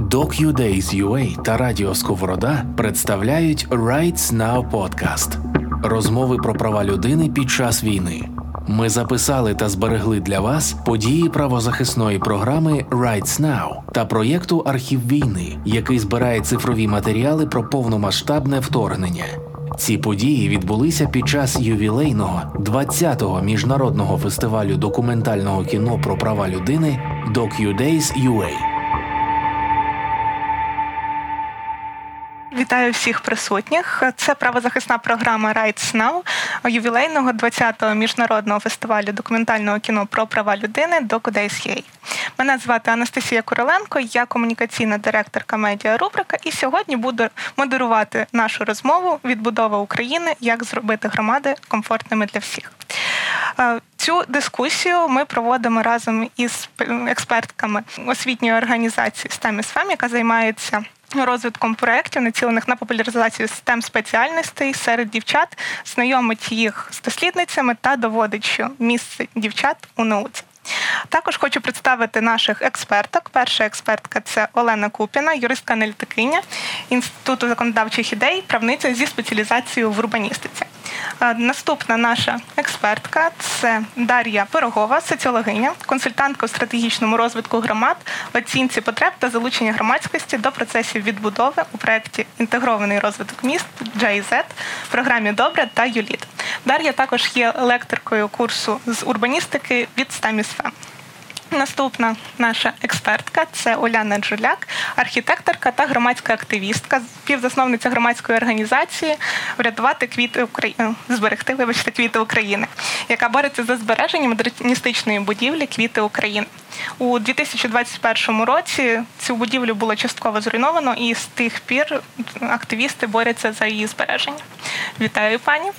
DocuDays.ua та Радіо Сковорода представляють Rights Now Podcast – розмови про права людини під час війни. Ми записали та зберегли для вас події правозахисної програми Rights Now та проєкту Архів війни, який збирає цифрові матеріали про повномасштабне вторгнення. Ці події відбулися під час ювілейного 20-го міжнародного фестивалю документального кіно про права людини DocuDays. Вітаю всіх присутніх. Це правозахисна програма Rights Now ювілейного 20-го міжнародного фестивалю документального кіно про права людини DocuDays.ua. Мене звати Анастасія Куриленко, я комунікаційна директорка медіа рубрика, і сьогодні буду модерувати нашу розмову Відбудова України, як зробити громади комфортними для всіх. Е, цю дискусію ми проводимо разом із експертками освітньої організації STEM яка займається розвитком проєктів, націлених на популяризацію систем спеціальностей серед дівчат, знайомить їх з дослідницями та доводить, що місце дівчат у науці. Також хочу представити наших експерток. Перша експертка це Олена Купіна, юристка аналітикиня Інституту законодавчих ідей, правниця зі спеціалізацією в урбаністиці. Наступна наша експертка це Дар'я Пирогова, соціологиня, консультантка у стратегічному розвитку громад, оцінці потреб та залучення громадськості до процесів відбудови у проєкті Інтегрований розвиток міст JZ, програмі Добре та Юліт. Дар'я також є лекторкою курсу з урбаністики від СТАМІСФЕ. Наступна наша експертка це Оляна Джуляк, архітекторка та громадська активістка, співзасновниця громадської організації Врятувати квіти України зберегти, вибачте, квіти України, яка бореться за збереження модерністичної будівлі Квіти України. У 2021 році цю будівлю було частково зруйновано, і з тих пір активісти борються за її збереження. Вітаю пані!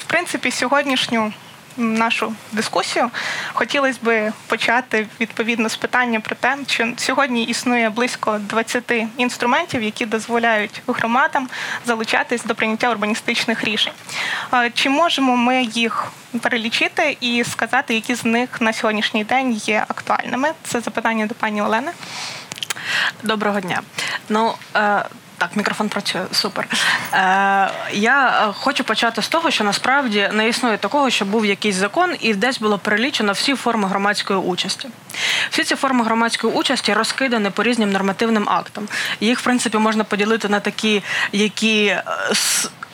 В принципі, сьогоднішню нашу дискусію, хотілося б почати відповідно з питання про те, що сьогодні існує близько 20 інструментів, які дозволяють громадам залучатись до прийняття урбаністичних рішень. Чи можемо ми їх перелічити і сказати, які з них на сьогоднішній день є актуальними? Це запитання до пані Олени. Доброго дня. Ну е, так, мікрофон працює супер. Е, Я хочу почати з того, що насправді не існує такого, що був якийсь закон, і десь було перелічено всі форми громадської участі. Всі ці форми громадської участі розкидані по різним нормативним актам. Їх, в принципі, можна поділити на такі, які е,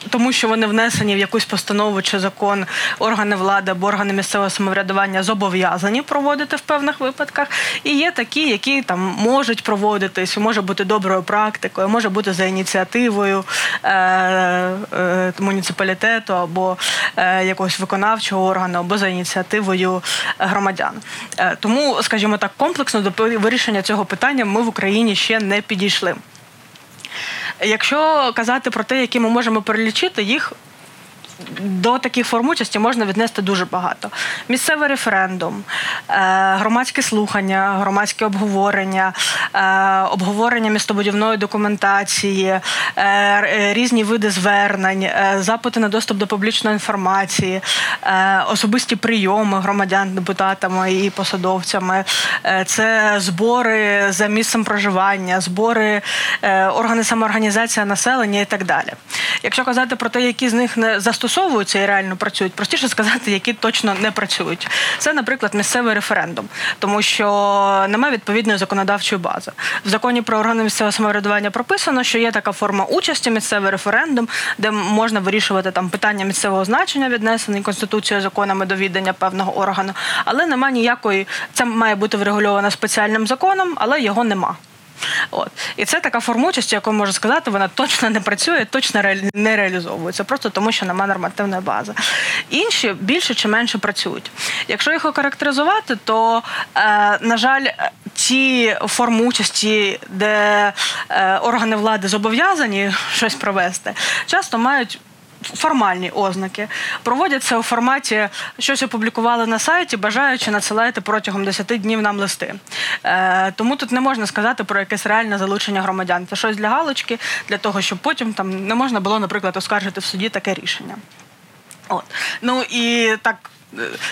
тому що вони внесені в якусь постанову чи закон органи влади або органи місцевого самоврядування зобов'язані проводити в певних випадках. І є такі, які там можуть проводитись, може бути доброю практикою, може бути за ініціативою е, е, муніципалітету або е, якогось виконавчого органу, або за ініціативою громадян. Е, тому, скажімо так, комплексно до вирішення цього питання ми в Україні ще не підійшли. Якщо казати про те, які ми можемо перелічити, їх до таких форм участі можна віднести дуже багато: місцевий референдум, е, громадські слухання, громадське обговорення, е, обговорення містобудівної документації, е, різні види звернень, запити на доступ до публічної інформації, особисті прийоми громадян, депутатами і посадовцями, це збори за місцем проживання, збори органи самоорганізації населення і так далі. Якщо казати про те, які з них не застосовують, застосовуються і реально працюють, простіше сказати, які точно не працюють. Це, наприклад, місцевий референдум, тому що немає відповідної законодавчої бази. В законі про органи місцевого самоврядування прописано, що є така форма участі, місцевий референдум, де можна вирішувати там питання місцевого значення, віднесені конституцією законами до віддання певного органу, але немає ніякої, це має бути врегульовано спеціальним законом, але його нема. От і це така форма участі, яку можу сказати, вона точно не працює, точно не реалізовується, просто тому, що немає нормативної бази. Інші більше чи менше працюють. Якщо їх охарактеризувати, то е, на жаль, ті форми участі, де е, органи влади зобов'язані щось провести, часто мають формальні ознаки. Проводяться у форматі щось опублікували на сайті, бажаючи надсилаєте протягом 10 днів нам листи. Е, Тому тут не можна сказати про якесь реальне залучення громадян. Це щось для галочки, для того, щоб потім там не можна було, наприклад, оскаржити в суді таке рішення. От. Ну і так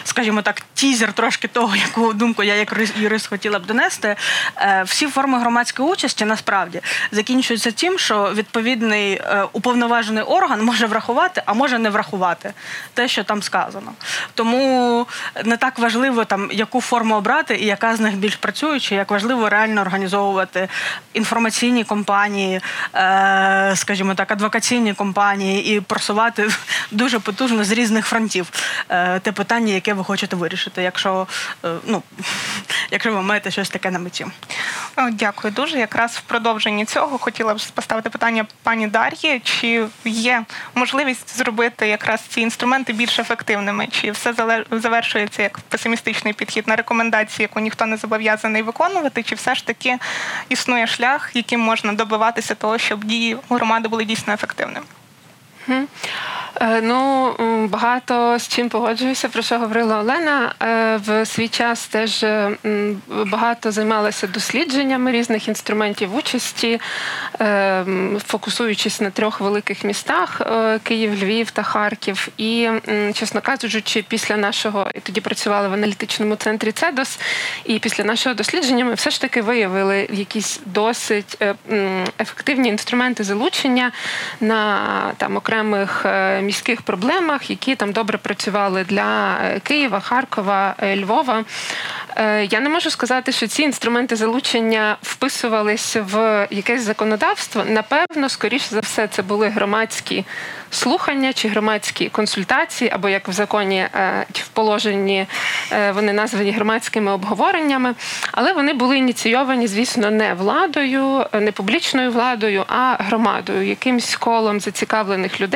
скажімо так, тізер трошки того, яку думку я як юрист хотіла б донести. Е, всі форми громадської участі насправді закінчуються тим, що відповідний е, уповноважений орган може врахувати, а може не врахувати те, що там сказано. Тому не так важливо там яку форму обрати і яка з них більш працююча, як важливо реально організовувати інформаційні компанії, скажімо так, адвокаційні компанії і просувати дуже потужно з різних фронтів те питання, яке ви хочете вирішити, якщо е, ну, якщо ви маєте щось таке на меті. Дякую дуже. Якраз в продовженні цього хотіла б поставити питання пані Дар'ї: чи є можливість зробити якраз ці інструменти більш ефективними? Чи все завершується як песимістичний підхід на рекомендації, яку ніхто не зобов'язаний виконувати? Чи все ж таки існує шлях, яким можна добиватися того, щоб дії громади були дійсно ефективними? Е, ну, багато з чим погоджуюся, про що говорила Олена. Е, в свій час теж багато займалася дослідженнями різних інструментів участі, е, фокусуючись на трьох великих містах: Київ, Львів та Харків. І, чесно кажучи, після нашого і тоді працювали в аналітичному центрі Цедос, і після нашого дослідження ми все ж таки виявили якісь досить ефективні інструменти залучення на там окремих міських проблемах, які там добре працювали для е, Києва, Харкова, е, Львова. Е, я не можу сказати, що ці інструменти залучення вписувались в якесь законодавство. Напевно, скоріше за все, це були громадські слухання чи громадські консультації, або як в законі е, в положенні е, вони названі громадськими обговореннями, але вони були ініційовані, звісно, не владою, не публічною владою, а громадою, якимсь колом зацікавлених людей,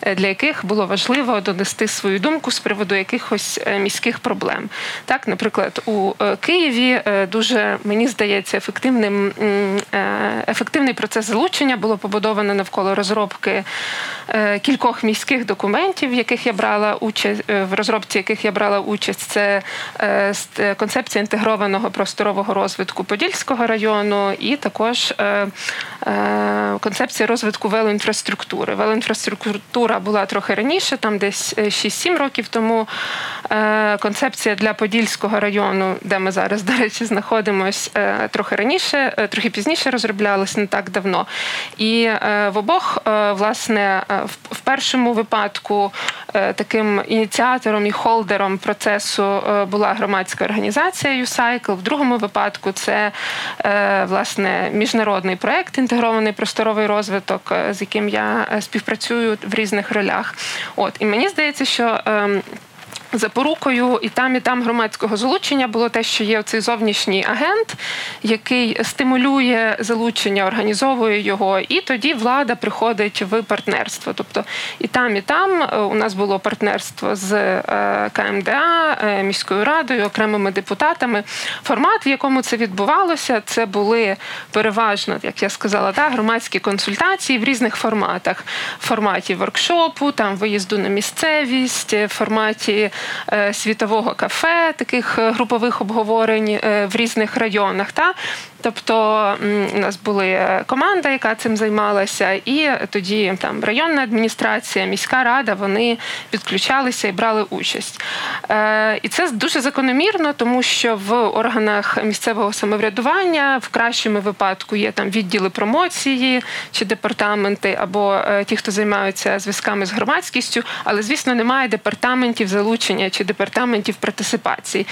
е, для яких було важливо донести свою думку з приводу якихось міських проблем. Так, наприклад, у Києві дуже мені здається ефективним ефективний процес залучення було побудовано навколо розробки. Е, кількох міських документів, в яких я брала участь е, в розробці, яких я брала участь, це е, концепція інтегрованого просторового розвитку Подільського району, і також концепція розвитку велоінфраструктури. Велоінфраструктура була трохи раніше, там десь 6-7 років тому. Концепція для Подільського району, де ми зараз, до речі, знаходимось трохи раніше, трохи пізніше розроблялась не так давно. І в обох, власне, в першому випадку е, таким ініціатором і холдером процесу е, була громадська організація UCycle, В другому випадку це е, власне міжнародний проект інтегрований просторовий розвиток, з яким я співпрацюю в різних ролях. От і мені здається, що ем, Запорукою і там, і там громадського залучення було те, що є цей зовнішній агент, який стимулює залучення, організовує його, і тоді влада приходить в партнерство. Тобто і там, і там е, у нас було партнерство з е, КМДА, е, міською радою, окремими депутатами. Формат, в якому це відбувалося, це були переважно, як я сказала, так, громадські консультації в різних форматах: в форматі воркшопу, там виїзду на місцевість, в форматі. Е, світового кафе, таких е, групових обговорень е, в різних районах. Та? Тобто у нас була команда, яка цим займалася, і тоді там районна адміністрація, міська рада вони підключалися і брали участь. І це дуже закономірно, тому що в органах місцевого самоврядування в кращому випадку є там відділи промоції чи департаменти, або ті, хто займаються зв'язками з громадськістю, але звісно немає департаментів залучення залучення чи департаментів партисипації.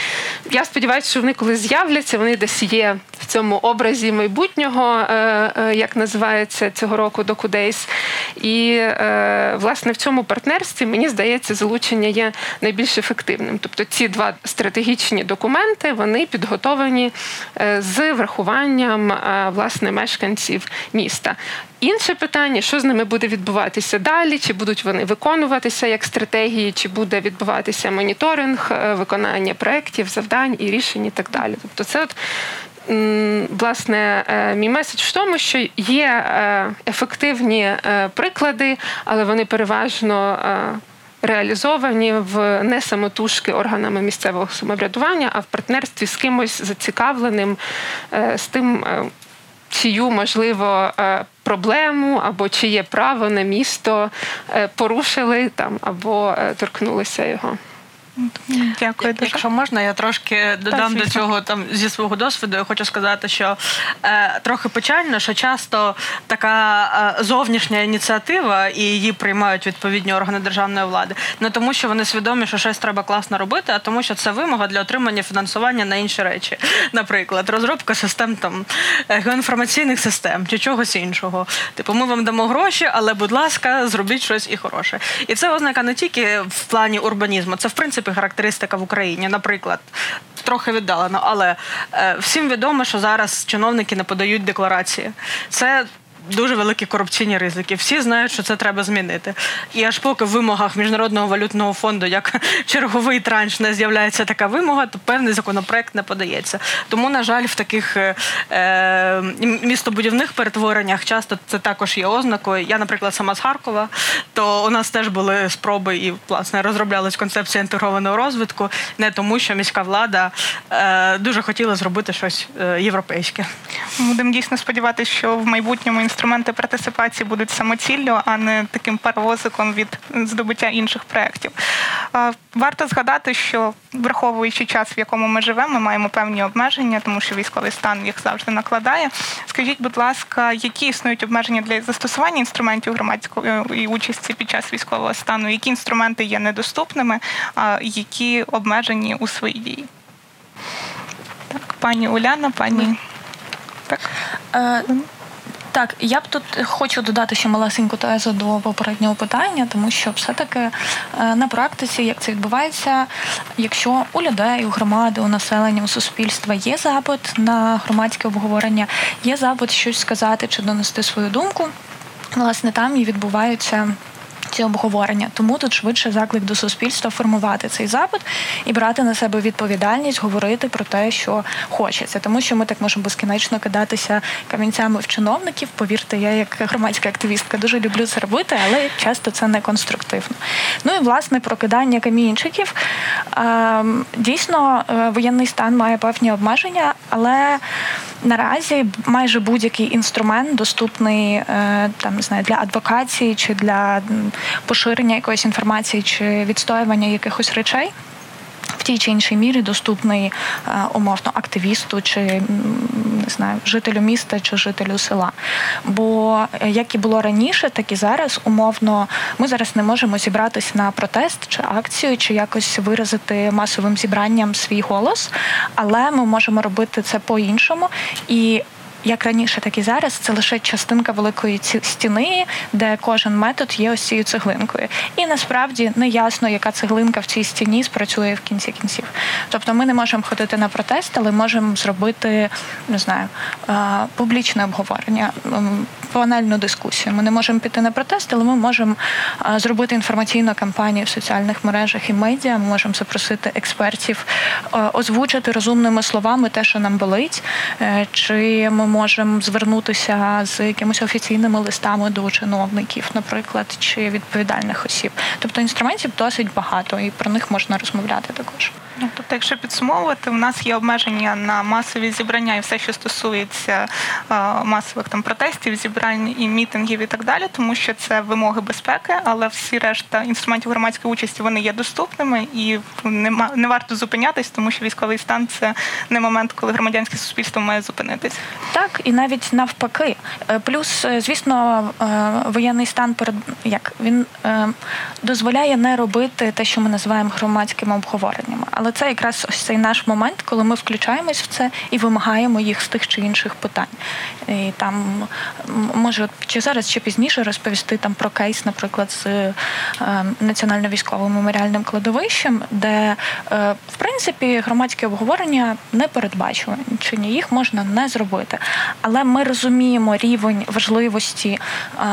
Я сподіваюся, що вони коли з'являться, вони десь є в цьому образі майбутнього, е, е, як називається цього року Докудейс. І е, власне в цьому партнерстві мені здається, залучення є найбільш ефективним. Тобто ці два стратегічні документи вони підготовлені з врахуванням власне мешканців міста. Інше питання, що з ними буде відбуватися далі, чи будуть вони виконуватися як стратегії, чи буде відбуватися моніторинг, е, виконання проєктів, завдань і рішень, і так далі. Тобто, це от. Власне, е, мій меседж в тому, що є е, ефективні приклади, але вони переважно реалізовані в не самотужки органами місцевого самоврядування, а в партнерстві з кимось зацікавленим, з тим, чию можливо проблему або чиє право на місто е, порушили там або е, торкнулися його. Дякую дуже. Якщо можна, я трошки додам до цього там зі свого досвіду. Я хочу сказати, що е, трохи печально, що часто така е, зовнішня ініціатива і її приймають відповідні органи державної влади, не тому, що вони свідомі, що щось треба класно робити, а тому, що це вимога для отримання фінансування на інші речі. Наприклад, розробка систем там е, геоінформаційних систем чи чогось іншого. Типу, ми вам дамо гроші, але будь ласка, зробіть щось і хороше. І це ознака не тільки в плані урбанізму, це в принципі характеристика в Україні. Наприклад, трохи віддалено, але е, всім відомо, що зараз чиновники не подають декларації. Це Дуже великі корупційні ризики. Всі знають, що це треба змінити. І аж поки в вимогах міжнародного валютного фонду як черговий транш не з'являється така вимога, то певний законопроект не подається. Тому, на жаль, в таких е, е, містобудівних перетвореннях часто це також є ознакою. Я, наприклад, сама з Харкова, то у нас теж були спроби і власне розроблялась концепція інтегрованого розвитку, не тому, що міська влада е, дуже хотіла зробити щось е, європейське. Будемо дійсно сподіватися, що в майбутньому інструменти партисипації будуть самоціллю, а не таким паровозиком від здобуття інших проєктів. Е, Варто згадати, що враховуючи час, в якому ми живемо, ми маємо певні обмеження, тому що військовий стан їх завжди накладає. Скажіть, будь ласка, які існують обмеження для застосування інструментів громадської участі під час військового стану? Які інструменти є недоступними, а які обмежені у своїй дії? Так, пані Уляна, пані. Так. Е, так, я б тут хочу додати ще малесеньку тезу до попереднього питання, тому що все-таки е, на практиці, як це відбувається, якщо у людей, у громади, у населення, у суспільства є запит на громадське обговорення, є запит щось сказати чи донести свою думку, власне, там і відбуваються. Ці обговорення, тому тут швидше заклик до суспільства формувати цей запит і брати на себе відповідальність, говорити про те, що хочеться, тому що ми так можемо безкінечно кидатися камінцями в чиновників. Повірте, я як громадська активістка дуже люблю це робити, але часто це не конструктивно. Ну і власне про кидання камінчиків Ем, дійсно е, воєнний стан має певні обмеження, але наразі майже будь-який інструмент доступний е, там не знаю для адвокації чи для поширення якоїсь інформації чи відстоювання якихось речей. В тій чи іншій мірі доступний е, умовно активісту чи не знаю, жителю міста чи жителю села. Бо е, як і було раніше, так і зараз умовно ми зараз не можемо зібратися на протест чи акцію, чи якось виразити масовим зібранням свій голос, але ми можемо робити це по-іншому і. Як раніше, так і зараз, це лише частинка великої ці- стіни, де кожен метод є ось цією цеглинкою. І насправді не ясно, яка цеглинка в цій стіні спрацює в кінці кінців. Тобто ми не можемо ходити на протест, але можемо зробити не знаю е, публічне обговорення, м, панельну дискусію. Ми не можемо піти на протест, але ми можемо е, зробити інформаційну кампанію в соціальних мережах і медіа. Ми можемо запросити експертів, е, озвучити розумними словами те, що нам болить, чи ми можемо звернутися з якимись офіційними листами до чиновників, наприклад, чи відповідальних осіб. Тобто інструментів досить багато, і про них можна розмовляти також. Ну, тобто, якщо підсумовувати, у нас є обмеження на масові зібрання і все, що стосується е, масових там протестів, зібрань і мітингів і так далі, тому що це вимоги безпеки, але всі решта інструментів громадської участі вони є доступними і нема не варто зупинятись, тому що військовий стан це не момент, коли громадянське суспільство має зупинитись. Так, і навіть навпаки. Е, Плюс, е, звісно, воєнний стан перед як він дозволяє не робити те, що ми називаємо громадськими обговореннями. Але це якраз ось цей наш момент, коли ми включаємось в це і вимагаємо їх з тих чи інших питань. І там може чи зараз, чи пізніше розповісти там про кейс, наприклад, з е, національно-військовим меморіальним кладовищем, де е, в принципі громадське обговорення не передбачувані, чи ні їх можна не зробити. Але ми розуміємо рівень важливості, е,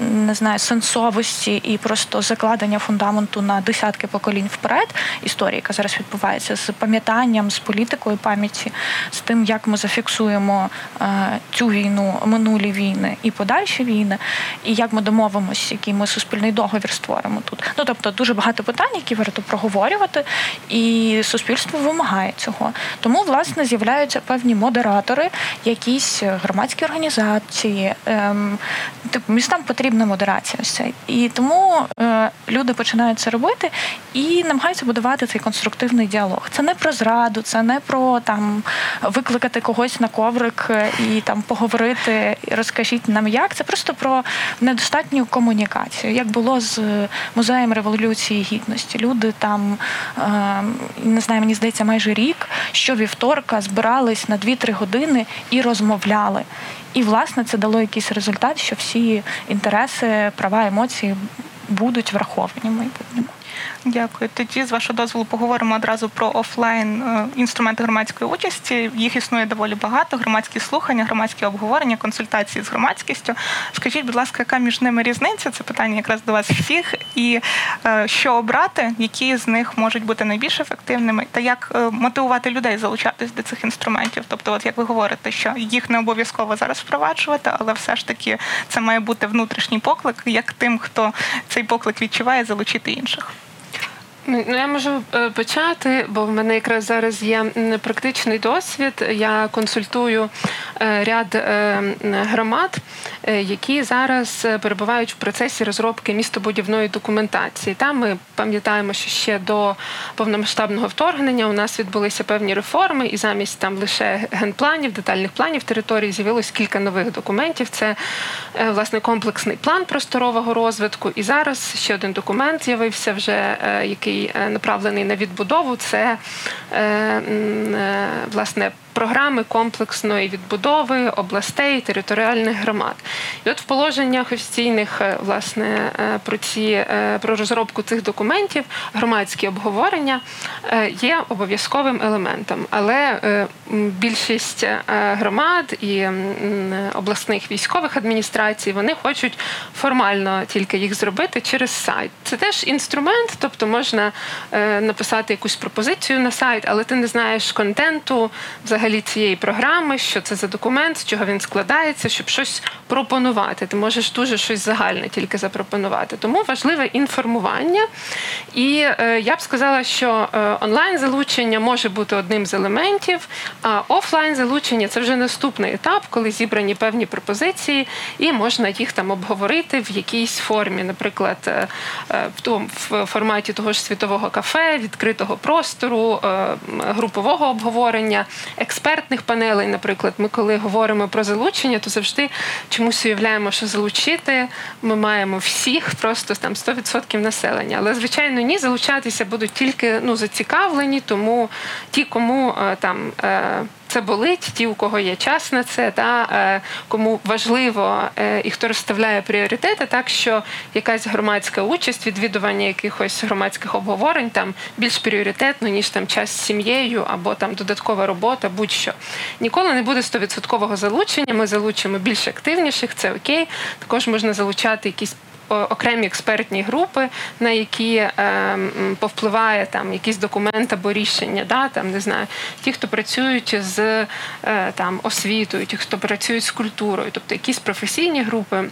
не знаю, сенсовості і просто закладення фундаменту на десятки поколінь вперед історії, яка зараз відбувається з пам'ятанням, з політикою пам'яті, з тим, як ми зафіксуємо е, цю війну, минулі війни і подальші війни, і як ми домовимося, який ми суспільний договір створимо тут. Ну тобто дуже багато питань, які варто проговорювати, і суспільство вимагає цього. Тому власне з'являються певні модератори, якісь громадські організації. Ем, типу, містам потрібна модерація. Ось. І тому е, люди починають це робити і намагаються будувати цей конструктивний діалог. Це не про зраду, це не про там викликати когось на коврик е, і там поговорити, розкажіть нам як. Це просто про недостатню комунікацію, як було з музеєм революції гідності. Люди там е, не знаю, мені здається, майже рік, що вівторка збирались на 2-3 години і розмовляли. І власне це дало якийсь результат, що всі інтереси, права, емоції будуть враховані в майбутньому. Дякую. Тоді з вашого дозволу поговоримо одразу про офлайн е, інструменти громадської участі. Їх існує доволі багато. Громадські слухання, громадські обговорення, консультації з громадськістю. Скажіть, будь ласка, яка між ними різниця? Це питання якраз до вас всіх. І е, що обрати, які з них можуть бути найбільш ефективними, та як е, мотивувати людей залучатись до цих інструментів? Тобто, от як ви говорите, що їх не обов'язково зараз впроваджувати, але все ж таки це має бути внутрішній поклик, як тим, хто цей поклик відчуває, залучити інших. Ну, ну, я можу е, почати, бо в мене якраз зараз є практичний досвід. Я консультую е, ряд е, громад, які зараз перебувають в процесі розробки містобудівної документації. Там ми пам'ятаємо, що ще до повномасштабного вторгнення у нас відбулися певні реформи, і замість там лише генпланів, детальних планів території з'явилось кілька нових документів. Це власне комплексний план просторового розвитку. І зараз ще один документ з'явився вже який який е, направлений на відбудову, це е, е, власне програми комплексної відбудови областей, територіальних громад. І от в положеннях офіційних власне про ці про розробку цих документів громадські обговорення є обов'язковим елементом, але більшість громад і обласних військових адміністрацій вони хочуть формально тільки їх зробити через сайт. Це теж інструмент, тобто можна Е, написати якусь пропозицію на сайт, але ти не знаєш контенту взагалі цієї програми, що це за документ, з чого він складається, щоб щось пропонувати. Ти можеш дуже щось загальне тільки запропонувати. Тому важливе інформування. І е, я б сказала, що е, онлайн залучення може бути одним з елементів, а офлайн залучення це вже наступний етап, коли зібрані певні пропозиції, і можна їх там обговорити в якійсь формі, наприклад, в тому в форматі того ж світового кафе, відкритого простору, групового обговорення, експертних панелей. Наприклад, ми коли говоримо про залучення, то завжди чомусь уявляємо, що залучити ми маємо всіх, просто там 100% населення. Але звичайно, ні, залучатися будуть тільки ну зацікавлені, тому ті, кому е, там. Е, це болить, ті, у кого є час на це, та е, кому важливо і хто розставляє пріоритети, так що якась громадська участь, відвідування якихось громадських обговорень там більш пріоритетно, ніж там час з сім'єю або там додаткова робота, будь-що ніколи не буде стовідсоткового залучення. Ми залучимо більш активніших, це окей. Також можна залучати якісь окремі експертні групи, на які е, повпливає там якийсь документ або рішення. Да, там не знаю, ті, хто працюють з е, там освітою, ті, хто працюють з культурою, тобто якісь професійні групи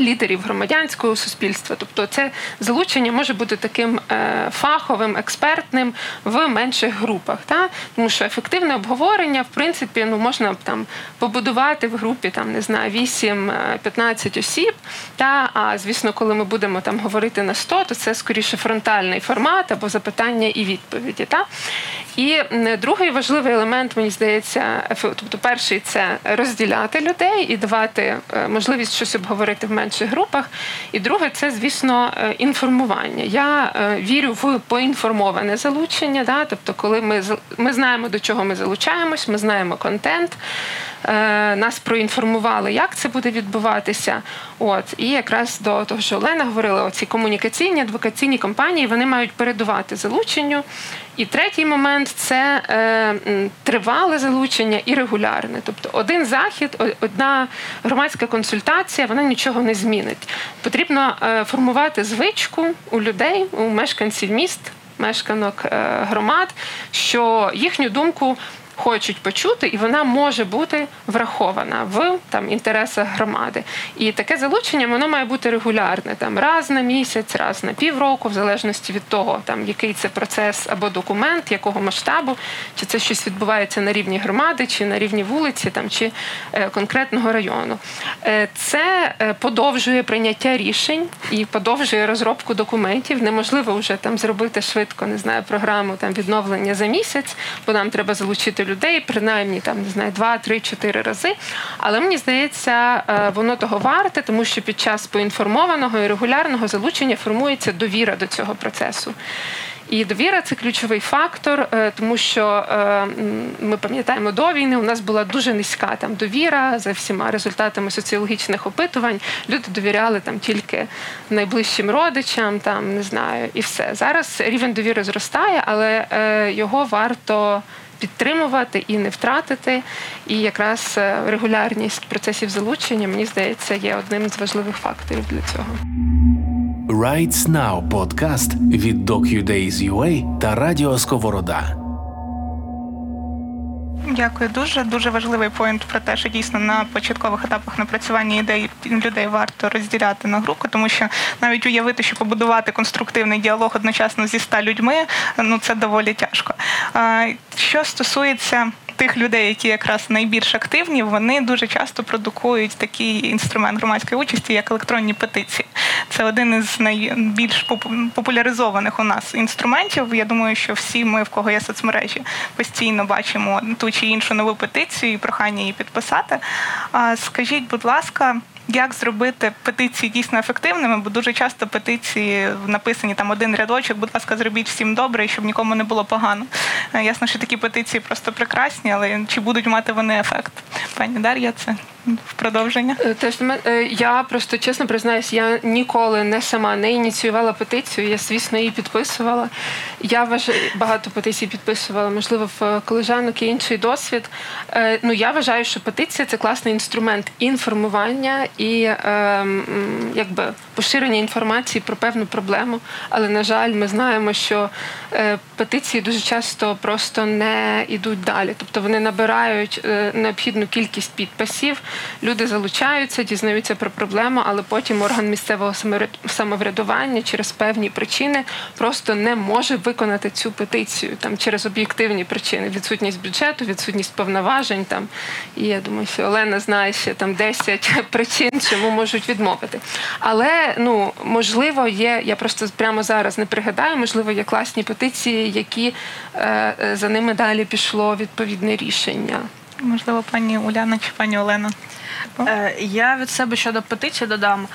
лідерів громадянського суспільства. Тобто, це залучення може бути таким е, фаховим, експертним в менших групах. Та? Тому що ефективне обговорення, в принципі, ну можна там побудувати в групі там не знаю 8-15 осіб. Та а звісно, коли ми будемо там говорити на 100, то це скоріше фронтальний формат або запитання і відповіді. Та? І другий важливий елемент, мені здається, тобто перший це розділяти людей і давати е, можливість щось обговорити в менших групах. І друге, це, звісно, е, інформування. Я е, вірю в поінформоване залучення. Да? Тобто, коли ми ми знаємо, до чого ми залучаємось, ми знаємо контент. Нас проінформували, як це буде відбуватися. От і якраз до того, що Олена говорила, оці комунікаційні адвокаційні компанії вони мають передувати залученню. І третій момент це е, тривале залучення і регулярне. Тобто один захід, одна громадська консультація, вона нічого не змінить. Потрібно е, формувати звичку у людей, у мешканців міст, мешканок е, громад, що їхню думку хочуть почути, і вона може бути врахована в там інтересах громади. І таке залучення воно має бути регулярне, там раз на місяць, раз на півроку, в залежності від того, там який це процес або документ, якого масштабу, чи це щось відбувається на рівні громади, чи на рівні вулиці, там чи е, конкретного району. Е, це е, подовжує прийняття рішень і подовжує розробку документів. Неможливо вже там зробити швидко, не знаю, програму там відновлення за місяць, бо нам треба залучити людей, принаймні там не знаю, два, три, чотири рази. Але мені здається, е, воно того варте, тому що під час поінформованого і регулярного залучення формується довіра до цього процесу. І довіра це ключовий фактор, е, тому що е, ми пам'ятаємо до війни. У нас була дуже низька там довіра за всіма результатами соціологічних опитувань. Люди довіряли там тільки найближчим родичам, там не знаю, і все. Зараз рівень довіри зростає, але його варто. Підтримувати і не втратити, і якраз регулярність процесів залучення мені здається є одним з важливих факторів для цього. Rights Now подкаст від DocUdays.ua та Радіо Сковорода. Дякую дуже. Дуже важливий поінт про те, що дійсно на початкових етапах напрацювання ідей людей варто розділяти на групи, тому що навіть уявити, що побудувати конструктивний діалог одночасно зі ста людьми, ну це доволі тяжко. Що стосується тих людей, які якраз найбільш активні, вони дуже часто продукують такий інструмент громадської участі, як електронні петиції. Це один із найбільш популяризованих у нас інструментів. Я думаю, що всі ми, в кого є соцмережі, постійно бачимо ту чи іншу нову петицію і прохання її підписати. Скажіть, будь ласка. Як зробити петиції дійсно ефективними? Бо дуже часто петиції написані там один рядочок, будь ласка, зробіть всім добре, щоб нікому не було погано. Е, ясно, що такі петиції просто прекрасні, але чи будуть мати вони ефект? Пані Дар'я, це в продовження? Е, теж е, я просто чесно признаюсь, я ніколи не сама не ініціювала петицію. Я, звісно, її підписувала. Я вважаю, багато петицій підписувала, можливо, в колежанок і інший досвід. Ну я вважаю, що петиція це класний інструмент інформування і е, якби поширення інформації про певну проблему. Але на жаль, ми знаємо, що е, петиції дуже часто просто не йдуть далі, тобто вони набирають е, необхідну кількість підписів, люди залучаються, дізнаються про проблему, але потім орган місцевого самоврядування через певні причини просто не може виконати цю петицію там через об'єктивні причини: відсутність бюджету, відсутність повноважень. Там і я думаю, що Олена знає ще там 10 причин причин, чому можуть відмовити. Але ну можливо, є. Я просто прямо зараз не пригадаю, можливо, є класні петиції, які е, е за ними далі пішло відповідне рішення. Можливо, пані Уляна чи пані Олена. Е, я від себе щодо петиції додам.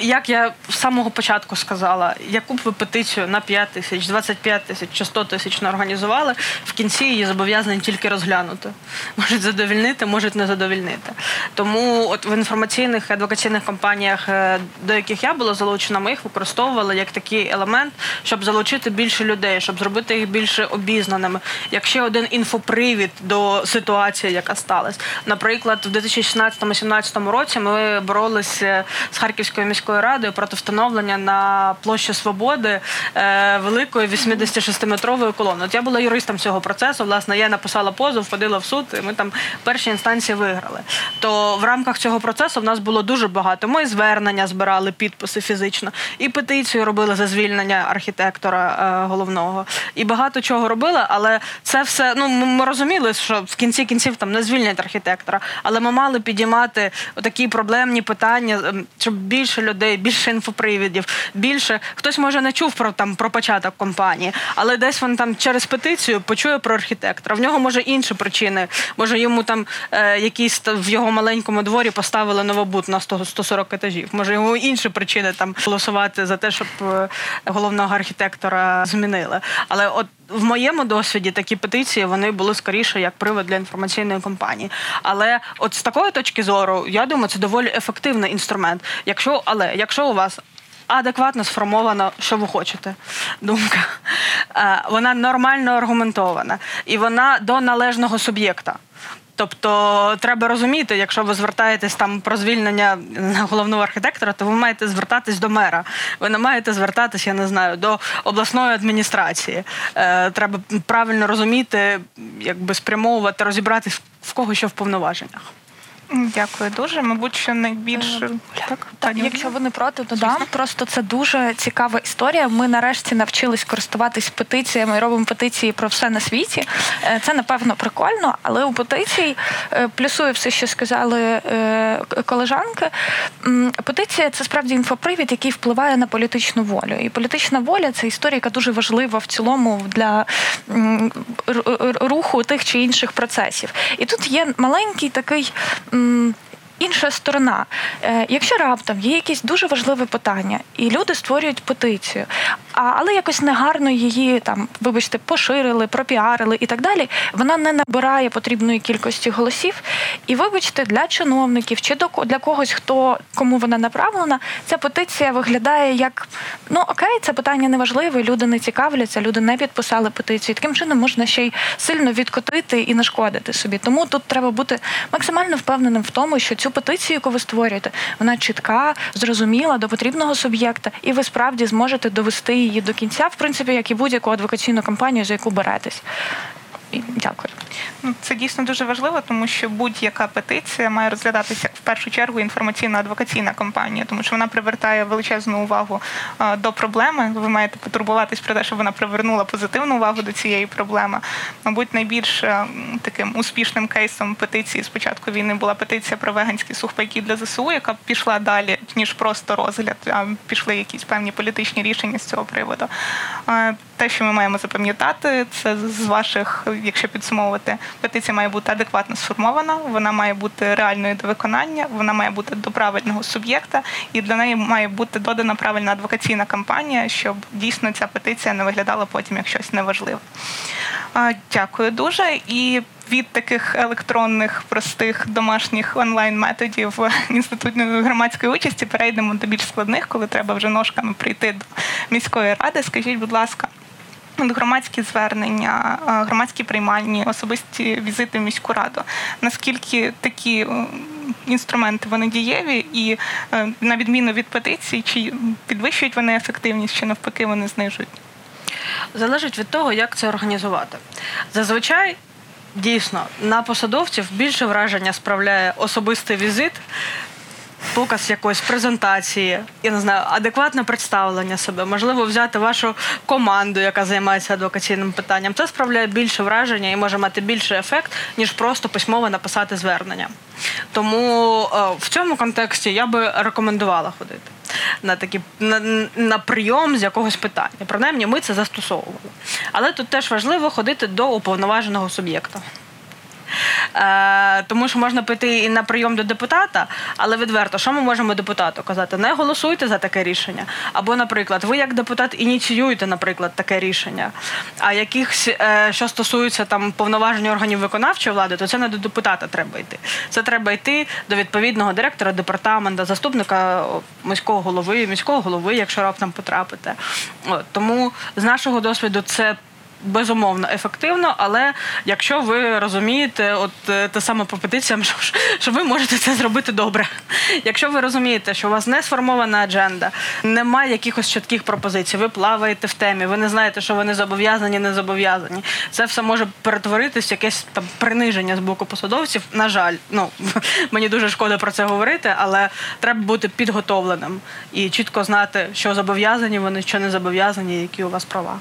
Як я з самого початку сказала, яку б ви петицію на 5 тисяч, 25 тисяч чи 100 тисяч не організували, в кінці її зобов'язані тільки розглянути. Можуть задовільнити, можуть не задовільнити. Тому от в інформаційних адвокаційних компаніях, е, до яких я була залучена, ми їх використовували як такий елемент, щоб залучити більше людей, щоб зробити їх більше обізнаними. Як ще один інфопривід до ситуації, яка сталася. Наприклад, в 2016-2017 році ми боролися з Харківською міською міською радою проти встановлення на площі Свободи е, великої 86-метрової колони. От я була юристом цього процесу. Власне, я написала позов, ходила в суд. і Ми там в першій інстанції виграли. То в рамках цього процесу в нас було дуже багато. Ми звернення збирали підписи фізично, і петицію робили за звільнення архітектора е, головного. І багато чого робили, але це все. Ну ми розуміли, що в кінці кінців там не звільнять архітектора, але ми мали підіймати такі проблемні питання, ем, щоб більше людей людей, більше інфопривідів, більше хтось може не чув про там про початок компанії, але десь він там через петицію почує про архітектора. В нього може інші причини. Може йому там е, якісь в його маленькому дворі поставили новобут на 100, 140 етажів. Може йому інші причини там голосувати за те, щоб е, головного архітектора змінили. Але от в моєму досвіді такі петиції вони були скоріше як привод для інформаційної кампанії. Але от з такої точки зору, я думаю, це доволі ефективний інструмент. Якщо але якщо у вас адекватно сформована, що ви хочете, думка, вона нормально аргументована і вона до належного суб'єкта. Тобто треба розуміти, якщо ви звертаєтесь там про звільнення головного архітектора, то ви маєте звертатись до мера. Ви не маєте звертатись, я не знаю, до обласної адміністрації. Е, треба правильно розуміти, якби спрямовувати, розібратись в кого що в повноваженнях. Дякую дуже. Мабуть, що найбільше так, Так, якщо ви не проти, додам. Просто це дуже цікава історія. Ми нарешті навчились користуватись петиціями і робимо петиції про все на світі. Е, Це напевно прикольно, але у петиції е, плюсує все, що сказали е, колежанки. Петиція це справді інфопривід, який впливає на політичну волю. І політична воля це історія, яка дуже важлива в цілому для руху тих чи інших процесів. І тут є маленький такий. М, Інша сторона, Е, якщо раптом є якісь дуже важливе питання, і люди створюють петицію, але якось негарно її там, вибачте, поширили, пропіарили і так далі, вона не набирає потрібної кількості голосів. І вибачте, для чиновників чи до для когось, хто кому вона направлена, ця петиція виглядає як ну окей, це питання не важливе, люди не цікавляться, люди не підписали петицію. Таким чином можна ще й сильно відкотити і нашкодити собі. Тому тут треба бути максимально впевненим в тому, що цю петицію, яку ви створюєте, вона чітка, зрозуміла до потрібного суб'єкта, і ви справді зможете довести її до кінця, в принципі, як і будь-яку адвокаційну кампанію, за яку беретесь. Дякую. Ну, Це дійсно дуже важливо, тому що будь-яка петиція має розглядатися в першу чергу інформаційно-адвокаційна кампанія, тому що вона привертає величезну увагу до проблеми. Ви маєте потурбуватись про те, щоб вона привернула позитивну увагу до цієї проблеми. Мабуть, найбільш таким успішним кейсом петиції з початку війни була петиція про веганські сухпайки для ЗСУ, яка пішла далі ніж просто розгляд, а пішли якісь певні політичні рішення з цього приводу. Те, що ми маємо запам'ятати, це з ваших, якщо підсумовувати, петиція має бути адекватно сформована, вона має бути реальною до виконання, вона має бути до правильного суб'єкта, і для неї має бути додана правильна адвокаційна кампанія, щоб дійсно ця петиція не виглядала потім як щось неважливе. Дякую дуже. І від таких електронних, простих домашніх онлайн методів інститутної громадської участі перейдемо до більш складних, коли треба вже ножками прийти до міської ради. Скажіть, будь ласка. От Громадські звернення, е, громадські приймальні, особисті візити в міську раду. Наскільки такі е, інструменти вони дієві, і е, на відміну від петицій, чи підвищують вони ефективність, чи навпаки вони знижують? Залежить від того, як це організувати. Зазвичай. Дійсно, на посадовців більше враження справляє особистий візит, показ якоїсь презентації, я не знаю, адекватне представлення себе, можливо, взяти вашу команду, яка займається адвокаційним питанням. Це справляє більше враження і може мати більший ефект, ніж просто письмово написати звернення. Тому е, в цьому контексті я би рекомендувала ходити на такі на, на прийом з якогось питання. Принаймні, ми це застосовували. Але тут теж важливо ходити до уповноваженого суб'єкта. Е, тому що можна піти і на прийом до депутата, але відверто, що ми можемо депутату казати? Не голосуйте за таке рішення. Або, наприклад, ви як депутат ініціюєте, наприклад, таке рішення. А якихось, е, що стосується там повноважень органів виконавчої влади, то це не до депутата треба йти. Це треба йти до відповідного директора департамента, заступника міського голови, міського голови, якщо раптом потрапите. От, тому з нашого досвіду це безумовно ефективно, але якщо ви розумієте, от е, те саме по петиціям, що, що ви можете це зробити добре. Якщо ви розумієте, що у вас не сформована адженда, немає якихось чітких пропозицій, ви плаваєте в темі, ви не знаєте, що вони зобов'язані, не зобов'язані. Це все може перетворитись в якесь там приниження з боку посадовців. На жаль, ну мені дуже шкода про це говорити, але треба бути підготовленим і чітко знати, що зобов'язані вони, що не зобов'язані, які у вас права.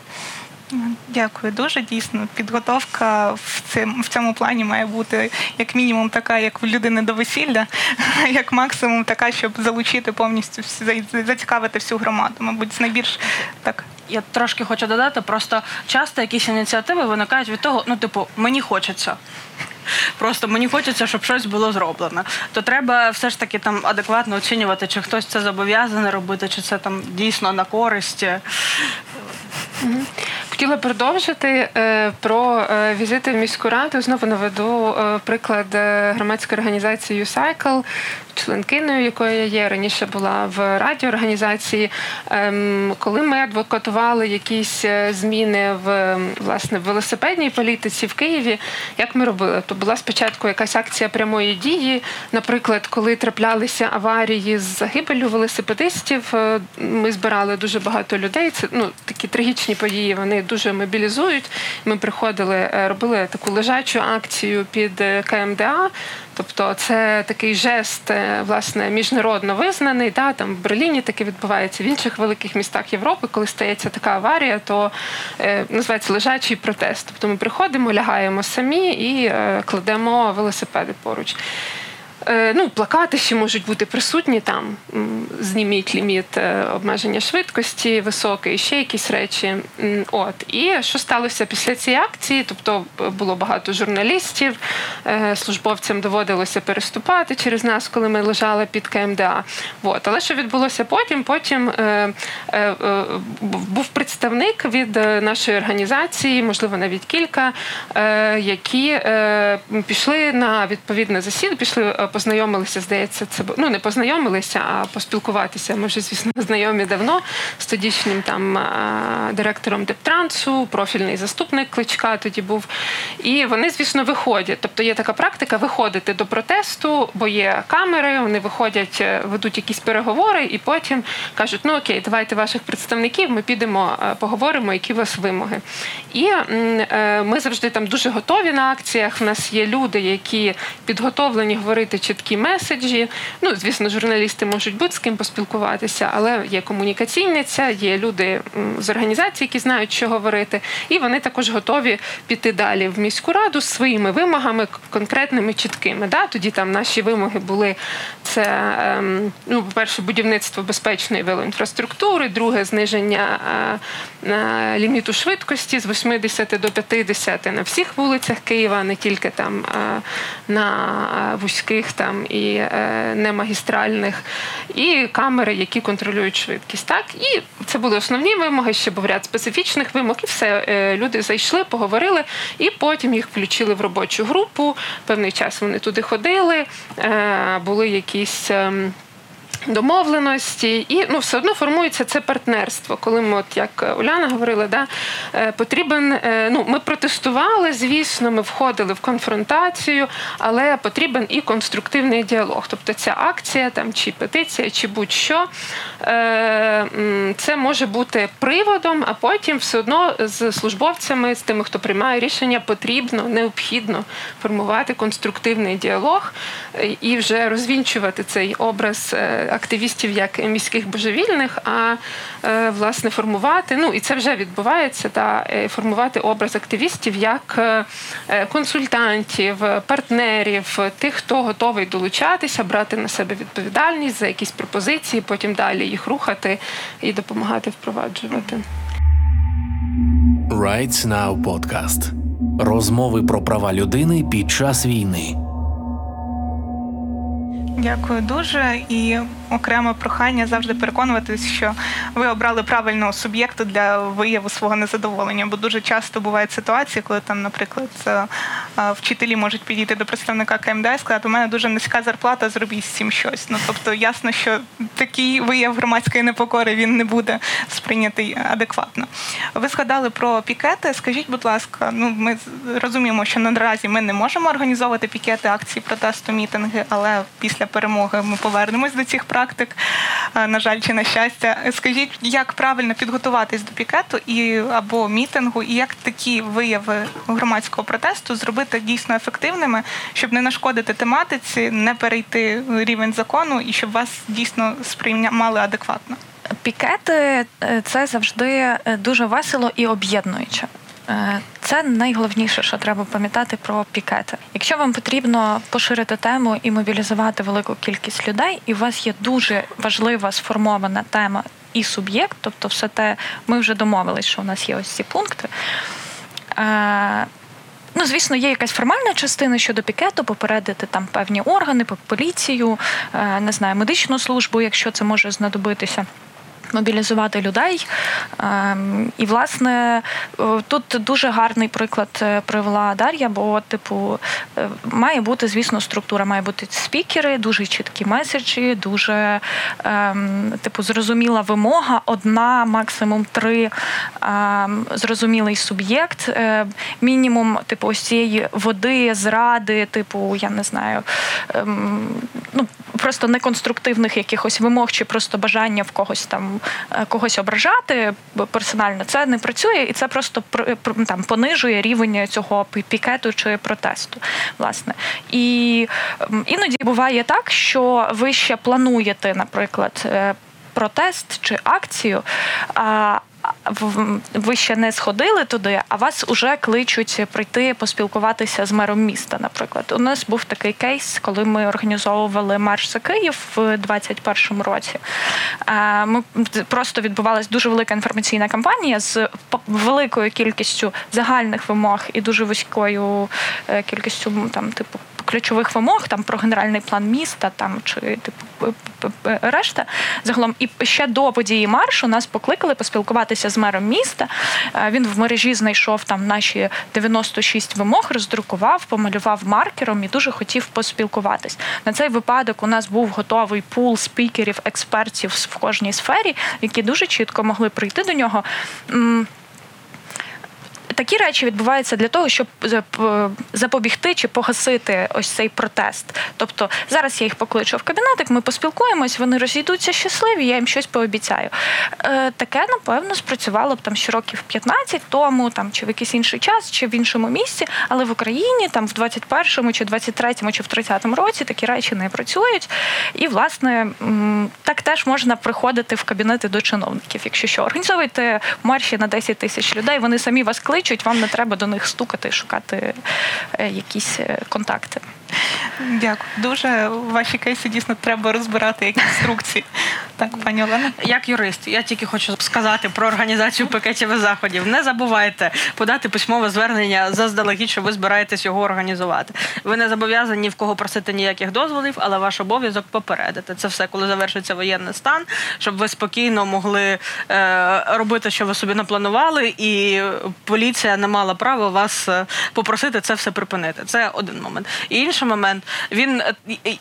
Дякую дуже. Дійсно, підготовка в цьому, в цьому плані має бути як мінімум така, як в людини до весілля, як максимум така, щоб залучити повністю всі- зацікавити всю громаду. Мабуть, з найбільш так. Я трошки хочу додати, просто часто якісь ініціативи виникають від того, ну, типу, мені хочеться. Просто мені хочеться, щоб щось було зроблено. То треба все ж таки там адекватно оцінювати, чи хтось це зобов'язаний робити, чи це там дійсно на користь. Хотіла продовжити е, про е, візити в міську раду. Знову наведу е, приклад громадської організації «Юсайкл», членкиною якої я є раніше була в радіоорганізації. Ем, коли ми адвокатували якісь зміни в власне в велосипедній політиці в Києві, як ми робили? То була спочатку якась акція прямої дії. Наприклад, коли траплялися аварії з загибелю велосипедистів, ми збирали дуже багато людей. Це ну такі трагічні події. Вони дуже мобілізують. Ми приходили, е, робили таку лежачу акцію під е, КМДА. Тобто це такий жест, е, власне, міжнародно визнаний. Да, Там в Берліні таке відбувається в інших великих містах Європи, коли стається така аварія, то е, називається лежачий протест. Тобто ми приходимо, лягаємо самі і е, кладемо велосипеди поруч. Е, ну, плакати ще можуть бути присутні там, зніміть ліміт е, обмеження швидкості, високий, ще якісь речі. От і що сталося після цієї акції? Тобто було багато журналістів, е, службовцям доводилося переступати через нас, коли ми лежали під КМДА. От. Але що відбулося потім? Потім е, е, був представник від нашої організації, можливо, навіть кілька, е, які е, пішли на відповідне засідання, пішли познайомилися, здається, це ну не познайомилися, а поспілкуватися. Ми вже, звісно, знайомі давно з тодішнім там директором Дептрансу, профільний заступник кличка тоді був. І вони, звісно, виходять. Тобто є така практика виходити до протесту, бо є камери, вони виходять, е, ведуть якісь переговори, і потім кажуть: ну окей, давайте ваших представників, ми підемо, е, поговоримо, які у вас вимоги. І е, ми завжди там дуже готові на акціях. У нас є люди, які підготовлені говорити чіткі меседжі. Ну, звісно, журналісти можуть бути з ким поспілкуватися, але є комунікаційниця, є люди з організації, які знають, що говорити, і вони також готові піти далі в міську раду з своїми вимогами, конкретними, чіткими. Да? Тоді там наші вимоги були це, ем, ну, по-перше, будівництво безпечної велоінфраструктури, друге зниження е, е, ліміту швидкості з 80 до 50 на всіх вулицях Києва, не тільки там е, на вузьких там і е, немагістральних, і камери, які контролюють швидкість. Так і це були основні вимоги. Ще був ряд специфічних вимог, і все е, люди зайшли, поговорили, і потім їх включили в робочу групу. Певний час вони туди ходили, е, були якісь. Домовленості, і ну все одно формується це партнерство. Коли ми, от як Уляна говорила, да е, потрібен. Е, ну ми протестували, звісно, ми входили в конфронтацію, але потрібен і конструктивний діалог. Тобто ця акція, там чи петиція, чи будь-що е, це може бути приводом, а потім все одно з службовцями, з тими, хто приймає рішення, потрібно необхідно формувати конструктивний діалог і вже розвінчувати цей образ активістів як міських божевільних, а е, власне формувати. Ну і це вже відбувається, та е, формувати образ активістів як е, консультантів, партнерів, тих, хто готовий долучатися, брати на себе відповідальність за якісь пропозиції, потім далі їх рухати і допомагати впроваджувати. Rights Now Podcast. Розмови про права людини під час війни. Дякую дуже і окреме прохання завжди переконуватись, що ви обрали правильного суб'єкту для вияву свого незадоволення. Бо дуже часто бувають ситуації, коли там, наприклад, е, вчителі можуть підійти до представника КМДА і сказати, у мене дуже низька зарплата, зробіть з цим щось. Ну тобто, ясно, що такий вияв громадської непокори він не буде сприйнятий адекватно. Ви згадали про пікети. Скажіть, будь ласка, ну ми розуміємо, що наразі ми не можемо організовувати пікети, акції протесту, мітинги, але після перемоги ми повернемось до цих практик, е, на жаль, чи на щастя. Скажіть, як правильно підготуватись до пікету і або мітингу, і як такі вияви громадського протесту зробити дійсно ефективними, щоб не нашкодити тематиці, не перейти рівень закону і щоб вас дійсно сприймали адекватно? Пікети е, це завжди е, дуже весело і об'єднуюче. Е, це найголовніше, що треба пам'ятати про пікети. Якщо вам потрібно поширити тему і мобілізувати велику кількість людей, і у вас є дуже важлива сформована тема і суб'єкт, тобто все те, ми вже домовились, що у нас є ось ці пункти. Е, ну, звісно, є якась формальна частина щодо пікету, попередити там певні органи, поліцію, е, не знаю, медичну службу, якщо це може знадобитися. Мобілізувати людей. Ем, і, власне, тут дуже гарний приклад е, привела Дар'я, бо, типу, е, має бути, звісно, структура, має бути спікери, дуже чіткі меседжі, дуже ем, типу, зрозуміла вимога, одна, максимум три ем, зрозумілий суб'єкт, е, мінімум, типу, ось цієї води, зради, типу, я не знаю, ну, просто неконструктивних якихось вимог чи просто бажання в когось там Е, когось ображати персонально, це не працює, і це просто там понижує рівень цього пікету чи протесту. Власне, і іноді буває так, що ви ще плануєте, наприклад. Е, протест чи акцію, ви ще не сходили туди, а вас вже кличуть прийти поспілкуватися з мером міста. Наприклад, у нас був такий кейс, коли ми організовували марш за Київ в 2021 році. Ми просто відбувалася дуже велика інформаційна кампанія з великою кількістю загальних вимог і дуже вузькою е, кількістю там, типу, ключових вимог там про генеральний план міста, там чи типу решта. Загалом, і ще до події маршу нас покликали поспілкуватися з мером міста. Е, він в мережі знайшов там наші 96 вимог, роздрукував, помалював маркером і дуже хотів поспілкуватись. На цей випадок у нас був готовий пул спікерів, експертів в кожній сфері, які дуже чітко могли прийти до нього такі речі відбуваються для того, щоб запобігти чи погасити ось цей протест. Тобто зараз я їх покличу в кабінетик, ми поспілкуємось, вони розійдуться щасливі, я їм щось пообіцяю. Е, таке, напевно, спрацювало б там ще років 15 тому, там чи в якийсь інший час, чи в іншому місці, але в Україні там в 21-му, чи 23-му, чи в 30-му році такі речі не працюють. І, власне, так теж можна приходити в кабінети до чиновників. Якщо що, організовуйте марші на 10 тисяч людей, вони самі вас кличуть кличуть, вам не треба до них стукати, шукати е, якісь е, контакти. Дякую. Дуже у вашій кейсі дійсно треба розбирати як інструкції. Так, пані Олена. Як юрист, я тільки хочу сказати про організацію пакетів заходів. Не забувайте подати письмове звернення заздалегідь, що ви збираєтесь його організувати. Ви не зобов'язані ні в кого просити ніяких дозволів, але ваш обов'язок попередити. Це все, коли завершиться воєнний стан, щоб ви спокійно могли е, робити, що ви собі напланували, і поліція не мала права вас е, попросити це все припинити. Це один момент. І інший момент він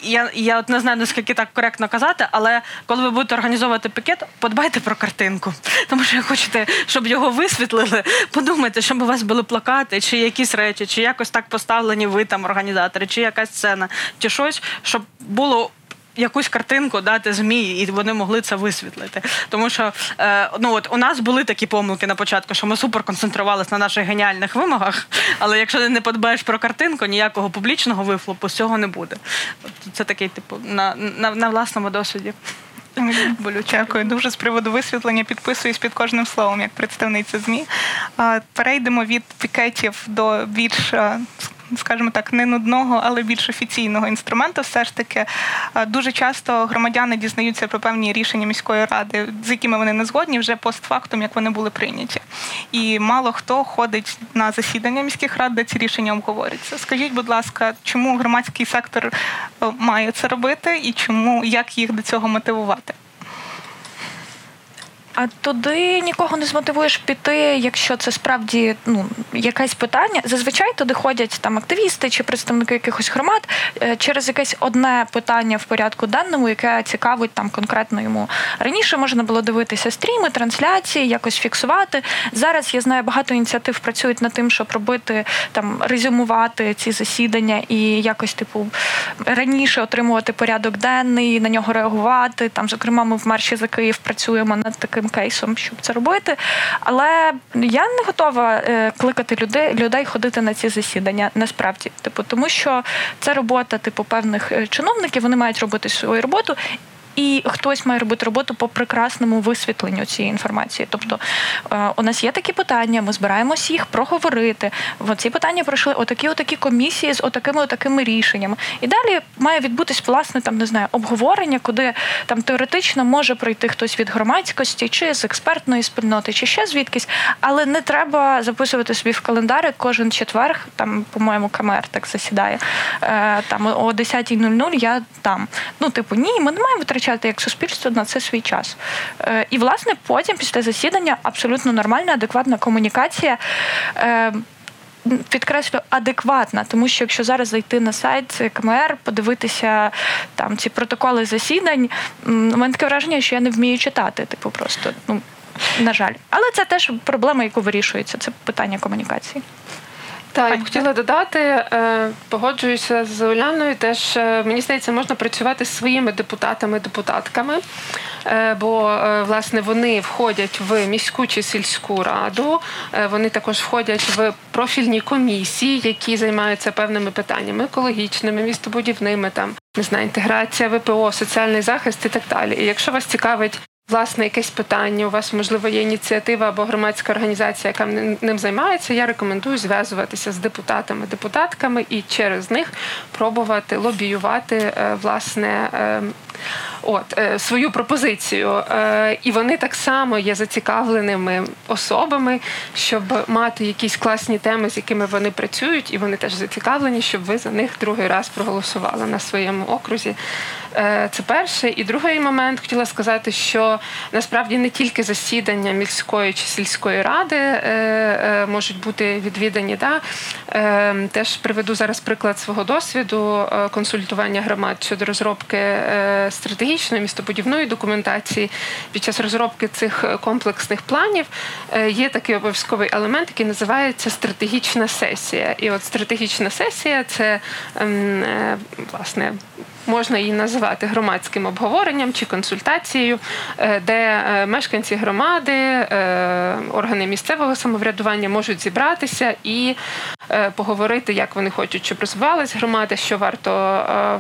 я я от не знаю наскільки так коректно казати, але коли ви будете організовувати пікет, подбайте про картинку. Тому що хочете, щоб його висвітлили, подумайте, щоб у вас були плакати, чи якісь речі, чи якось так поставлені ви там організатори, чи якась сцена, чи щось, щоб було якусь картинку дати змі, і вони могли це висвітлити. Тому що е, ну от у нас були такі помилки на початку, що ми супер концентрувалися на наших геніальних вимогах. Але якщо ти не подбаєш про картинку, ніякого публічного вифлопу з цього не буде. Це такий, типу, на, на, на власному досвіді. Дякую. Дуже з приводу висвітлення підписуюсь під кожним словом як представниця змі. Перейдемо від пікетів до більш скажімо так, не нудного, але більш офіційного інструменту. Все ж таки дуже часто громадяни дізнаються про певні рішення міської ради, з якими вони не згодні, вже постфактум, як вони були прийняті. І мало хто ходить на засідання міських рад, де ці рішення обговорюються. Скажіть, будь ласка, чому громадський сектор має це робити і чому як їх до цього мотивувати? А туди нікого не змотивуєш піти, якщо це справді ну якесь питання. Зазвичай туди ходять там активісти чи представники якихось громад е, через якесь одне питання в порядку денному, яке цікавить там конкретно йому. Раніше можна було дивитися стріми, трансляції, якось фіксувати. Зараз я знаю, багато ініціатив працюють над тим, щоб робити там резюмувати ці засідання і якось, типу, раніше отримувати порядок денний, на нього реагувати. Там, зокрема, ми в марші за Київ працюємо над таким кейсом, щоб це робити. Але я не готова е, кликати людей людей ходити на ці засідання насправді. Типу, тому що це робота типу певних е, чиновників, вони мають робити свою роботу і хтось має робити роботу по прекрасному висвітленню цієї інформації. Тобто е, у нас є такі питання, ми збираємось їх проговорити. В Ці питання пройшли отакі, отакі комісії з отакими отакими рішеннями. І далі має відбутись власне там не знаю обговорення, куди там теоретично може прийти хтось від громадськості, чи з експертної спільноти, чи ще звідкись, але не треба записувати собі в календарі кожен четверг. Там, по-моєму, КМР так засідає. Е, там о 10.00 я там. Ну, типу, ні, ми не маємо витрачати витрачати як суспільство на це свій час. Е, І, власне, потім, після засідання, абсолютно нормальна, адекватна комунікація. Е, Підкреслю адекватна, тому що якщо зараз зайти на сайт КМР, подивитися там ці протоколи засідань, у мене таке враження, що я не вмію читати. Типу, просто ну на жаль, але це теж проблема, яку вирішується. Це питання комунікації. Так, я б хотіла додати, е, погоджуюся з Оляною. Теж е, мені здається, можна працювати з своїми депутатами, депутатками, е, бо власне вони входять в міську чи сільську раду. Вони також входять в профільні комісії, які займаються певними питаннями екологічними, містобудівними, там не знаю, інтеграція, ВПО, соціальний захист і так далі. І якщо вас цікавить. Власне, якесь питання, у вас можливо є ініціатива або громадська організація, яка ним- займається. Я рекомендую зв'язуватися з депутатами, депутатками і через них пробувати лобіювати е, власне. От е, свою пропозицію, Е, і вони так само є зацікавленими особами, щоб мати якісь класні теми, з якими вони працюють, і вони теж зацікавлені, щоб ви за них другий раз проголосували на своєму окрузі. Е, Це перше. І другий момент хотіла сказати, що насправді не тільки засідання міської чи сільської ради можуть бути відвідані. Да? Теж приведу зараз приклад свого досвіду консультування громад щодо розробки стратегічної містобудівної документації. Під час розробки цих комплексних планів е, є такий обов'язковий елемент, який називається стратегічна сесія. І от стратегічна сесія це ем, е, власне. Можна її називати громадським обговоренням чи консультацією, е, де е, мешканці громади, е, органи місцевого самоврядування можуть зібратися і поговорити, як вони хочуть, щоб розвивалась громада, що варто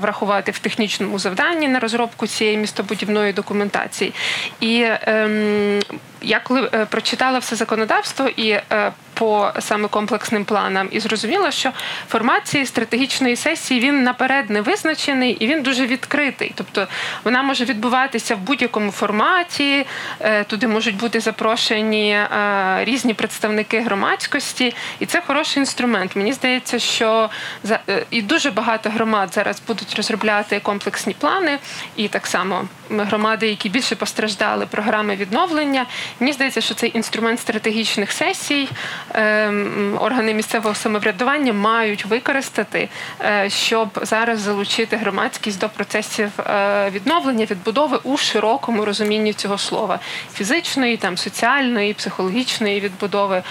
врахувати в технічному завданні на розробку цієї містобудівної документації. І ем, я коли е, прочитала все законодавство і е, по саме комплексним планам, і зрозуміла, що формат цієї стратегічної сесії він наперед не визначений і він дуже відкритий. Тобто вона може відбуватися в будь-якому форматі. е, Туди можуть бути запрошені е, різні представники громадськості, і це хороший інструмент. Мені здається, що за е, і дуже багато громад зараз будуть розробляти комплексні плани, і так само громади, які більше постраждали, програми відновлення. Мені здається, що цей інструмент стратегічних сесій ем, органи місцевого самоврядування мають використати, е, щоб зараз залучити громадськість до процесів е, відновлення, відбудови у широкому розумінні цього слова фізичної, там соціальної, психологічної відбудови.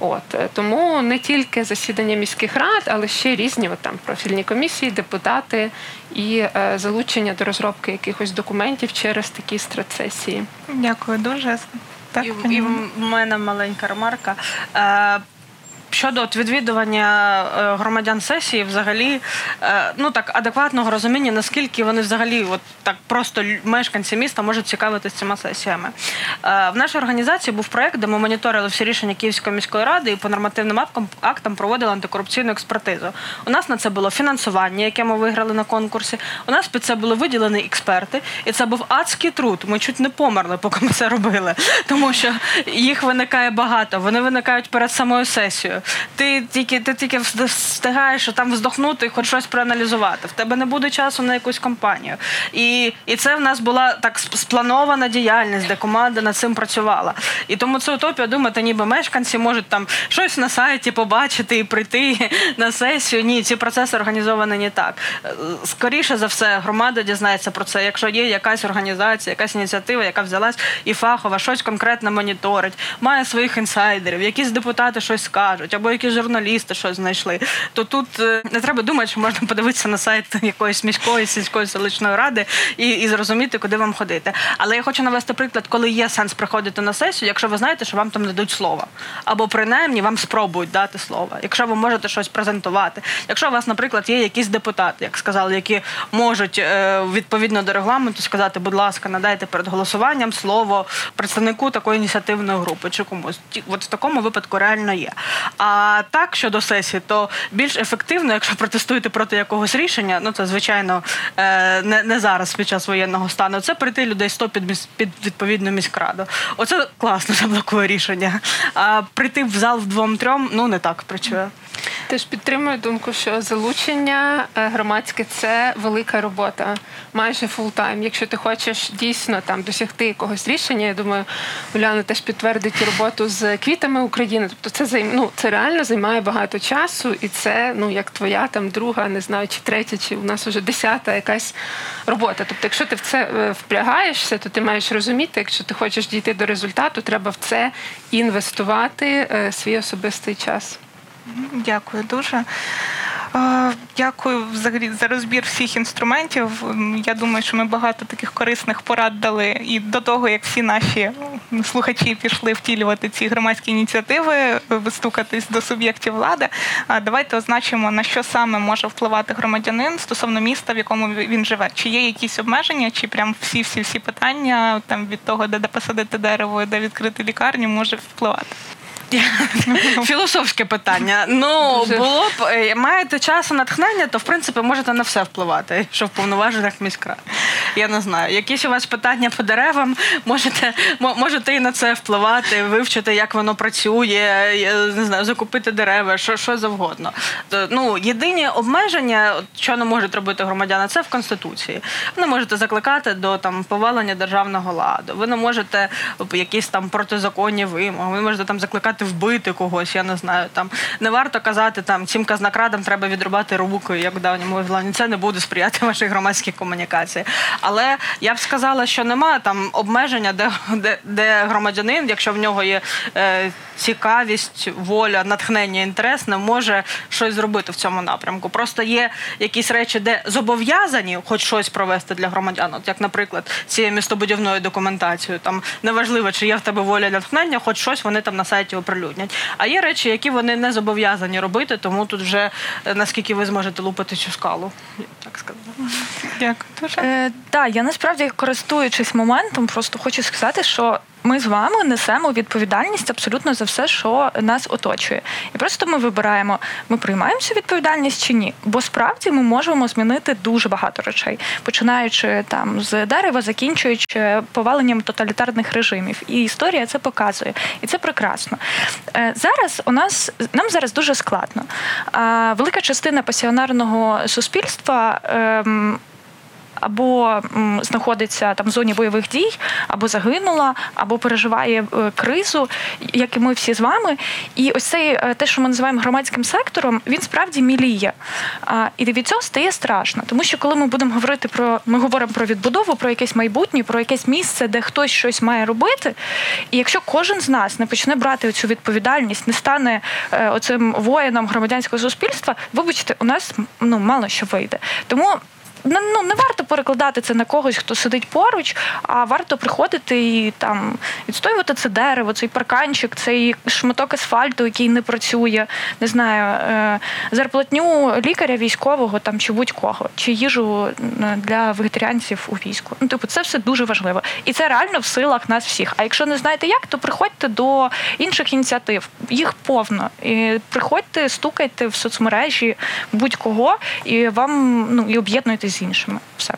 От е, тому не тільки засідання міських рад, але ще різні от, там профільні комісії, депутати і е, залучення до розробки якихось документів через такі стратсесії. Дякую дуже. Так, і, і в мене маленька ремарка. Щодо от відвідування е, громадян сесії, взагалі, е, ну так адекватного розуміння, наскільки вони взагалі, от так просто мешканці міста можуть цікавитися цими сесіями. Е, В нашій організації був проект, де ми моніторили всі рішення Київської міської ради і по нормативним актам проводили антикорупційну експертизу. У нас на це було фінансування, яке ми виграли на конкурсі. У нас під це були виділені експерти, і це був адський труд. Ми чуть не померли, поки ми це робили, тому що їх виникає багато. Вони виникають перед самою сесією. Ти тільки ти тільки встигаєш там вздохнути хоч щось проаналізувати. В тебе не буде часу на якусь кампанію. І, і це в нас була так спланована діяльність, де команда над цим працювала. І тому це утопія думати, ніби мешканці можуть там щось на сайті побачити і прийти на сесію. Ні, ці процеси організовані не так. Е, Скоріше за все, громада дізнається про це. Якщо є якась організація, якась ініціатива, яка взялась і фахова, щось конкретно моніторить, має своїх інсайдерів, якісь депутати щось скажуть, або якісь журналісти щось знайшли, то тут е, не треба думати, що можна подивитися на сайт якоїсь міської сільської селищної ради і, і зрозуміти, куди вам ходити. Але я хочу навести приклад, коли є сенс приходити на сесію, якщо ви знаєте, що вам там дадуть слово, або принаймні вам спробують дати слово, якщо ви можете щось презентувати. Якщо у вас, наприклад, є якісь депутати, як сказали, які можуть е, відповідно до регламенту сказати, будь ласка, надайте перед голосуванням слово представнику такої ініціативної групи чи комусь. От в такому випадку реально є. А так щодо сесії, то більш ефективно, якщо протестуєте проти якогось рішення, ну це звичайно е, не, не зараз під час воєнного стану. Це прийти людей 100 під, під відповідну міськраду. Оце класно заблокує рішення. А прийти в зал вдвом-трьом, ну не так працює. Теж підтримую думку, що залучення е, громадське це велика робота, майже full-time. Якщо ти хочеш дійсно там досягти якогось рішення, я думаю, Уляна теж підтвердить роботу з квітами України. Тобто це займ... ну, це реально займає багато часу, і це ну як твоя там друга, не знаю, чи третя, чи у нас вже десята якась робота. Тобто, якщо ти в це е, впрягаєшся, то ти маєш розуміти, якщо ти хочеш дійти до результату, треба в це інвестувати е, свій особистий час. Дякую дуже. Е, Дякую взагалі за розбір всіх інструментів. Я думаю, що ми багато таких корисних порад дали і до того, як всі наші слухачі пішли втілювати ці громадські ініціативи, е, вистукатись до суб'єктів влади. Давайте означимо, на що саме може впливати громадянин стосовно міста, в якому він живе. Чи є якісь обмеження, чи прям всі всі всі питання там від того, де, де посадити дерево, де відкрити лікарню, може впливати. Філософське питання. Ну було б е, маєте час і натхнення, то в принципі можете на все впливати, що в повноваженнях міськрад. Я не знаю. Якісь у вас питання по деревам, можете можете і на це впливати, вивчити, як воно працює, не знаю, закупити дерева, що, що завгодно. То, Ну єдині обмеження, що не можуть робити громадяни, це в конституції. Ви не можете закликати до там повалення державного ладу. Ви не можете якісь там протизаконні вимоги. Ви можете там закликати вбити когось. Я не знаю. Там не варто казати там цим казнокрадам треба відрубати руку, як в давньому Вавилоні. Це не буде сприяти вашій громадській комунікації. Але я б сказала, що немає там обмеження, де, де, де громадянин, якщо в нього є е, цікавість, воля, натхнення, інтерес, не може щось зробити в цьому напрямку. Просто є якісь речі, де зобов'язані хоч щось провести для громадян. От як, наприклад, цією містобудівною документацією. Там неважливо, чи є в тебе воля натхнення, хоч щось вони там на сайті оприлюднять. А є речі, які вони не зобов'язані робити, тому тут вже е, наскільки ви зможете лупити цю скалу, я так сказала. Дякую дуже. Е, так, я насправді користуючись моментом, просто хочу сказати, що ми з вами несемо відповідальність абсолютно за все, що нас оточує. І просто ми вибираємо, ми приймаємо цю відповідальність чи ні. Бо справді ми можемо змінити дуже багато речей, починаючи там з дерева, закінчуючи поваленням тоталітарних режимів. І історія це показує. І це прекрасно. Е, Зараз у нас нам зараз дуже складно. Велика частина пасіонарного суспільства. Або знаходиться там в зоні бойових дій, або загинула, або переживає е, кризу, як і ми всі з вами. І ось цей е, те, що ми називаємо громадським сектором, він справді міліє. І від цього стає страшно, тому що коли ми будемо говорити про ми говоримо про відбудову, про якесь майбутнє, про якесь місце, де хтось щось має робити. І якщо кожен з нас не почне брати цю відповідальність, не стане е, оцим воїном громадянського суспільства, вибачте, у нас ну мало що вийде. Тому ну, не варто перекладати це на когось, хто сидить поруч, а варто приходити і там відстоювати це дерево, цей парканчик, цей шматок асфальту, який не працює, не знаю, е, зарплатню лікаря військового там чи будь-кого, чи їжу е, для вегетаріанців у війську. Ну, типу, це все дуже важливо. І це реально в силах нас всіх. А якщо не знаєте як, то приходьте до інших ініціатив. Їх повно. І приходьте, стукайте в соцмережі будь-кого, і вам ну і об'єднуйтесь з іншими. Все.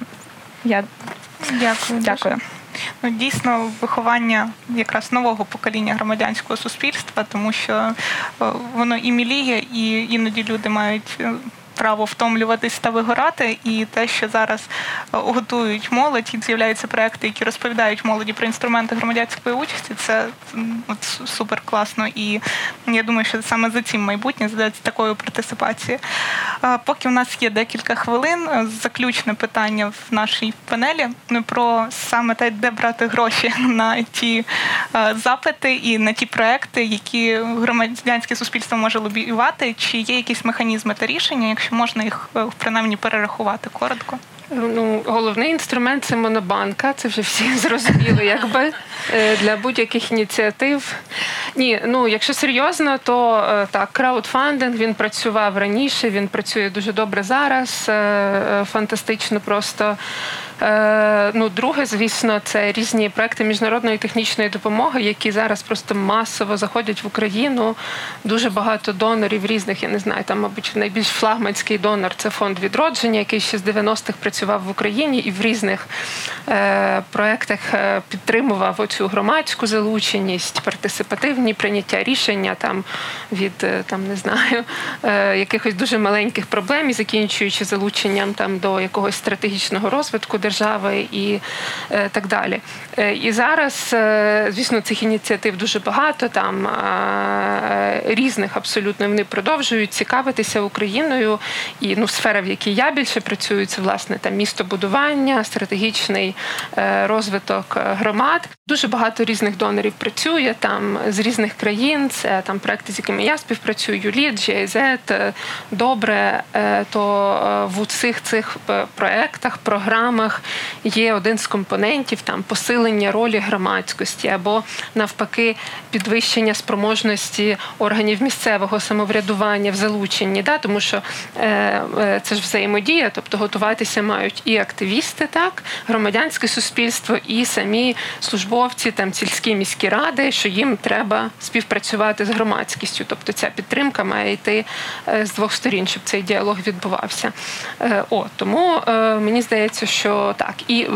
Я Дякую. дуже. дякую. Ну, дійсно, виховання якраз нового покоління громадянського суспільства, тому що е, воно і міліє, і іноді люди мають. Право втомлюватись та вигорати, і те, що зараз е, готують молодь, і з'являються проекти, які розповідають молоді про інструменти громадянської участі, це от супер класно. І я думаю, що саме за цим майбутнє за такою партисипацією. Е, Поки у нас є декілька хвилин, е, заключне питання в нашій панелі про саме те, де брати гроші на ті запити і на ті проекти, які громадянське суспільство може лобіювати. Чи є якісь механізми та рішення, якщо можна їх е, принаймні перерахувати коротко? Ну, головний інструмент це монобанка. Це вже всі зрозуміли, якби е, для будь-яких ініціатив. Ні, ну якщо серйозно, то е, так, краудфандинг він працював раніше, він працює дуже добре зараз. е, Фантастично просто. Ну, друге, звісно, це різні проекти міжнародної технічної допомоги, які зараз просто масово заходять в Україну. Дуже багато донорів різних. Я не знаю, там, мабуть, найбільш флагманський донор це фонд відродження, який ще з 90-х працював в Україні і в різних е, проектах е, підтримував оцю громадську залученість, партисипативні прийняття рішення там від е, там не знаю е, якихось дуже маленьких проблем і закінчуючи залученням там до якогось стратегічного розвитку держави і е, так далі. Е, і зараз, е, звісно, цих ініціатив дуже багато. Там е, різних абсолютно вони продовжують цікавитися Україною. І ну, сфера, в якій я більше працюю, це власне там містобудування, стратегічний розвиток громад. Дуже багато різних донорів працює там з різних країн. Це там проекти, з якими я співпрацюю, Юліт, GIZ, добре. То в усіх цих проектах, програмах є один з компонентів там посилення ролі громадськості або навпаки підвищення спроможності органів місцевого самоврядування в залученні. Да? Тому що е, е, це ж взаємодія, тобто готуватися мають і активісти, так, громадянське суспільство, і самі службовці, там сільські міські ради, що їм треба співпрацювати з громадськістю. Тобто ця підтримка має йти е, з двох сторін, щоб цей діалог відбувався. О, тому мені здається, що так і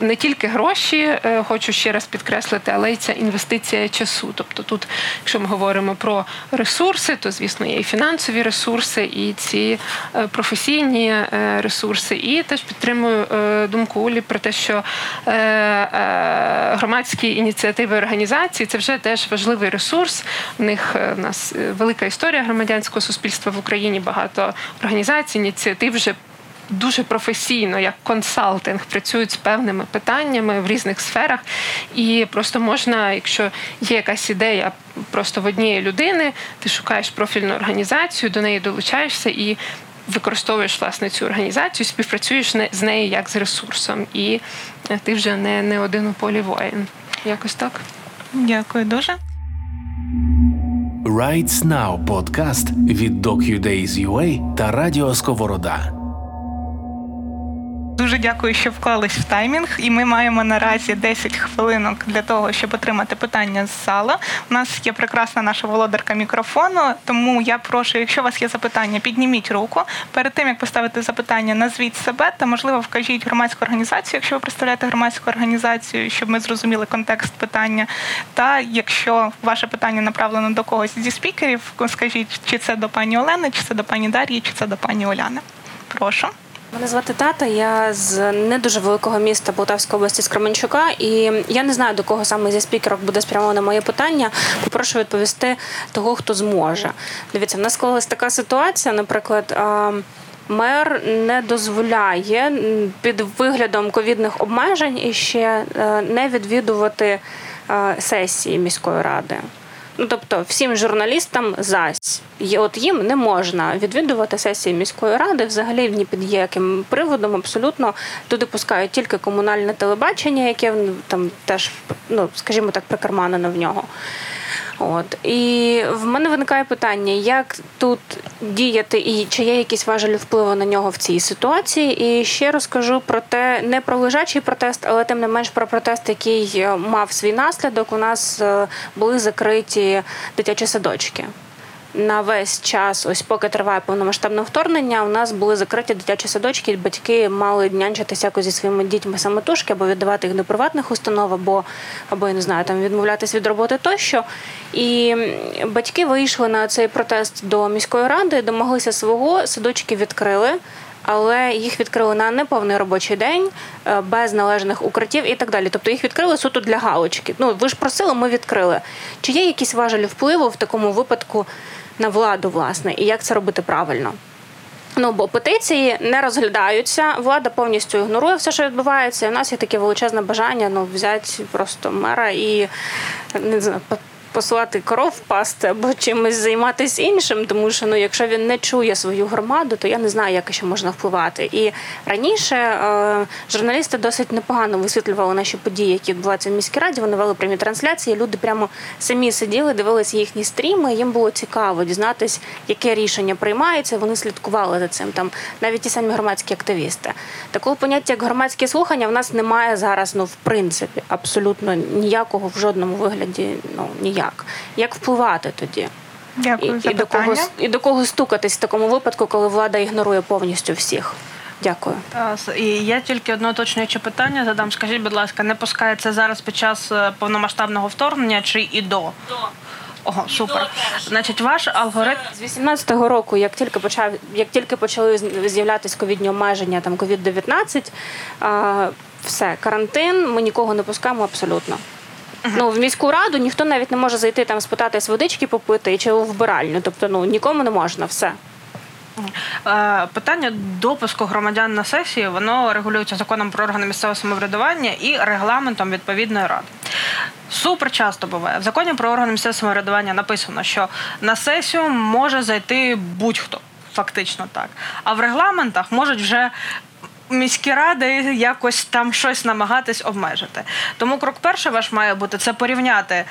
не тільки гроші, хочу ще раз підкреслити, але й ця інвестиція часу. Тобто, тут, якщо ми говоримо про ресурси, то звісно є і фінансові ресурси, і ці е, професійні е, ресурси. І теж підтримую е, думку Улі про те, що громадські ініціативи організації це вже теж важливий ресурс. У них у нас велика історія громадянського суспільства в Україні. Багато організацій, ініціатив вже дуже професійно, як консалтинг, працюють з певними питаннями в різних сферах. І просто можна, якщо є якась ідея просто в однієї людини, ти шукаєш профільну організацію, до неї долучаєшся і. Використовуєш власне цю організацію, співпрацюєш з нею як з ресурсом, і ти вже не не один у полі воїн. Якось так. Дякую дуже. Rights Now подкаст від DocUdays.ua та Радіо Сковорода. Дуже дякую, що вклались в таймінг, і ми маємо наразі 10 хвилинок для того, щоб отримати питання з зала. У нас є прекрасна наша володарка мікрофону, тому я прошу, якщо у вас є запитання, підніміть руку. Перед тим як поставити запитання, назвіть себе та можливо вкажіть громадську організацію, якщо ви представляєте громадську організацію, щоб ми зрозуміли контекст питання. Та якщо ваше питання направлено до когось зі спікерів, скажіть, чи це до пані Олени, чи це до пані Дар'ї, чи це до пані Оляни. Прошу. Мене звати Тата, я з не дуже великого міста Полтавської області з Кременчука, і я не знаю, до кого саме зі спікерок буде спрямоване моє питання. Попрошу відповісти того, хто зможе. Дивіться, в нас склалась така ситуація, наприклад. Мер не дозволяє під виглядом ковідних обмежень і ще е, не відвідувати е, сесії міської ради. Ну тобто, всім журналістам зась і от їм не можна відвідувати сесії міської ради, взагалі ні під яким приводом абсолютно туди пускають тільки комунальне телебачення, яке там теж ну скажімо так прикарманено в нього. От і в мене виникає питання, як тут діяти, і чи є якісь важелі впливу на нього в цій ситуації. І ще розкажу про те, не про лежачий протест, але тим не менш про протест, який е, мав свій наслідок. У нас е, були закриті дитячі садочки на весь час, ось поки триває повномасштабне вторгнення, у нас були закриті дитячі садочки, батьки мали нянчитися якось зі своїми дітьми самотужки або віддавати їх до приватних установ, або або я не знаю, там відмовлятись від роботи тощо. І батьки вийшли на цей протест до міської ради, домоглися свого, садочки відкрили. Але їх відкрили на неповний робочий день, е, без належних укриттів і так далі. Тобто їх відкрили суто для галочки. Ну ви ж просили, ми відкрили. Чи є якісь важелі впливу в такому випадку на владу, власне, і як це робити правильно. Ну, бо петиції не розглядаються, влада повністю ігнорує все, що відбувається. І в нас є таке величезне бажання ну, взяти просто мера і не знаю, послати коров пасти або чимось займатися іншим, тому що ну, якщо він не чує свою громаду, то я не знаю, як ще можна впливати. І раніше е, журналісти досить непогано висвітлювали наші події, які відбуваються в міській раді. Вони вели прямі трансляції. Люди прямо самі сиділи, дивилися їхні стріми. Їм було цікаво дізнатись, яке рішення приймається. Вони слідкували за цим. Там навіть ті самі громадські активісти. Такого поняття, як громадські слухання, в нас немає зараз. Ну в принципі, абсолютно ніякого в жодному вигляді. Ну ніяк. Як впливати тоді? Дякую і, за і до кого і до кого стукатись в такому випадку, коли влада ігнорує повністю всіх. Дякую. І я тільки одне уточнююче питання задам. Скажіть, будь ласка, не пускається зараз під час е, повномасштабного вторгнення чи і до? До. Ого, супер. Значить, ваш алгоритм. З 18-го року, як тільки почав, як тільки почали з'являтися ковідні обмеження, там ковід 19 все, карантин, ми нікого не пускаємо абсолютно. Ну, в міську раду ніхто навіть не може зайти там спитатись водички попити чи вбиральню. Тобто, ну нікому не можна, все. Е, Питання допуску громадян на сесії воно регулюється законом про органи місцевого самоврядування і регламентом відповідної ради. Супер часто буває. В законі про органи місцевого самоврядування написано, що на сесію може зайти будь-хто, фактично так. А в регламентах можуть вже міські ради якось там щось намагатись обмежити. Тому крок перший ваш має бути це порівняти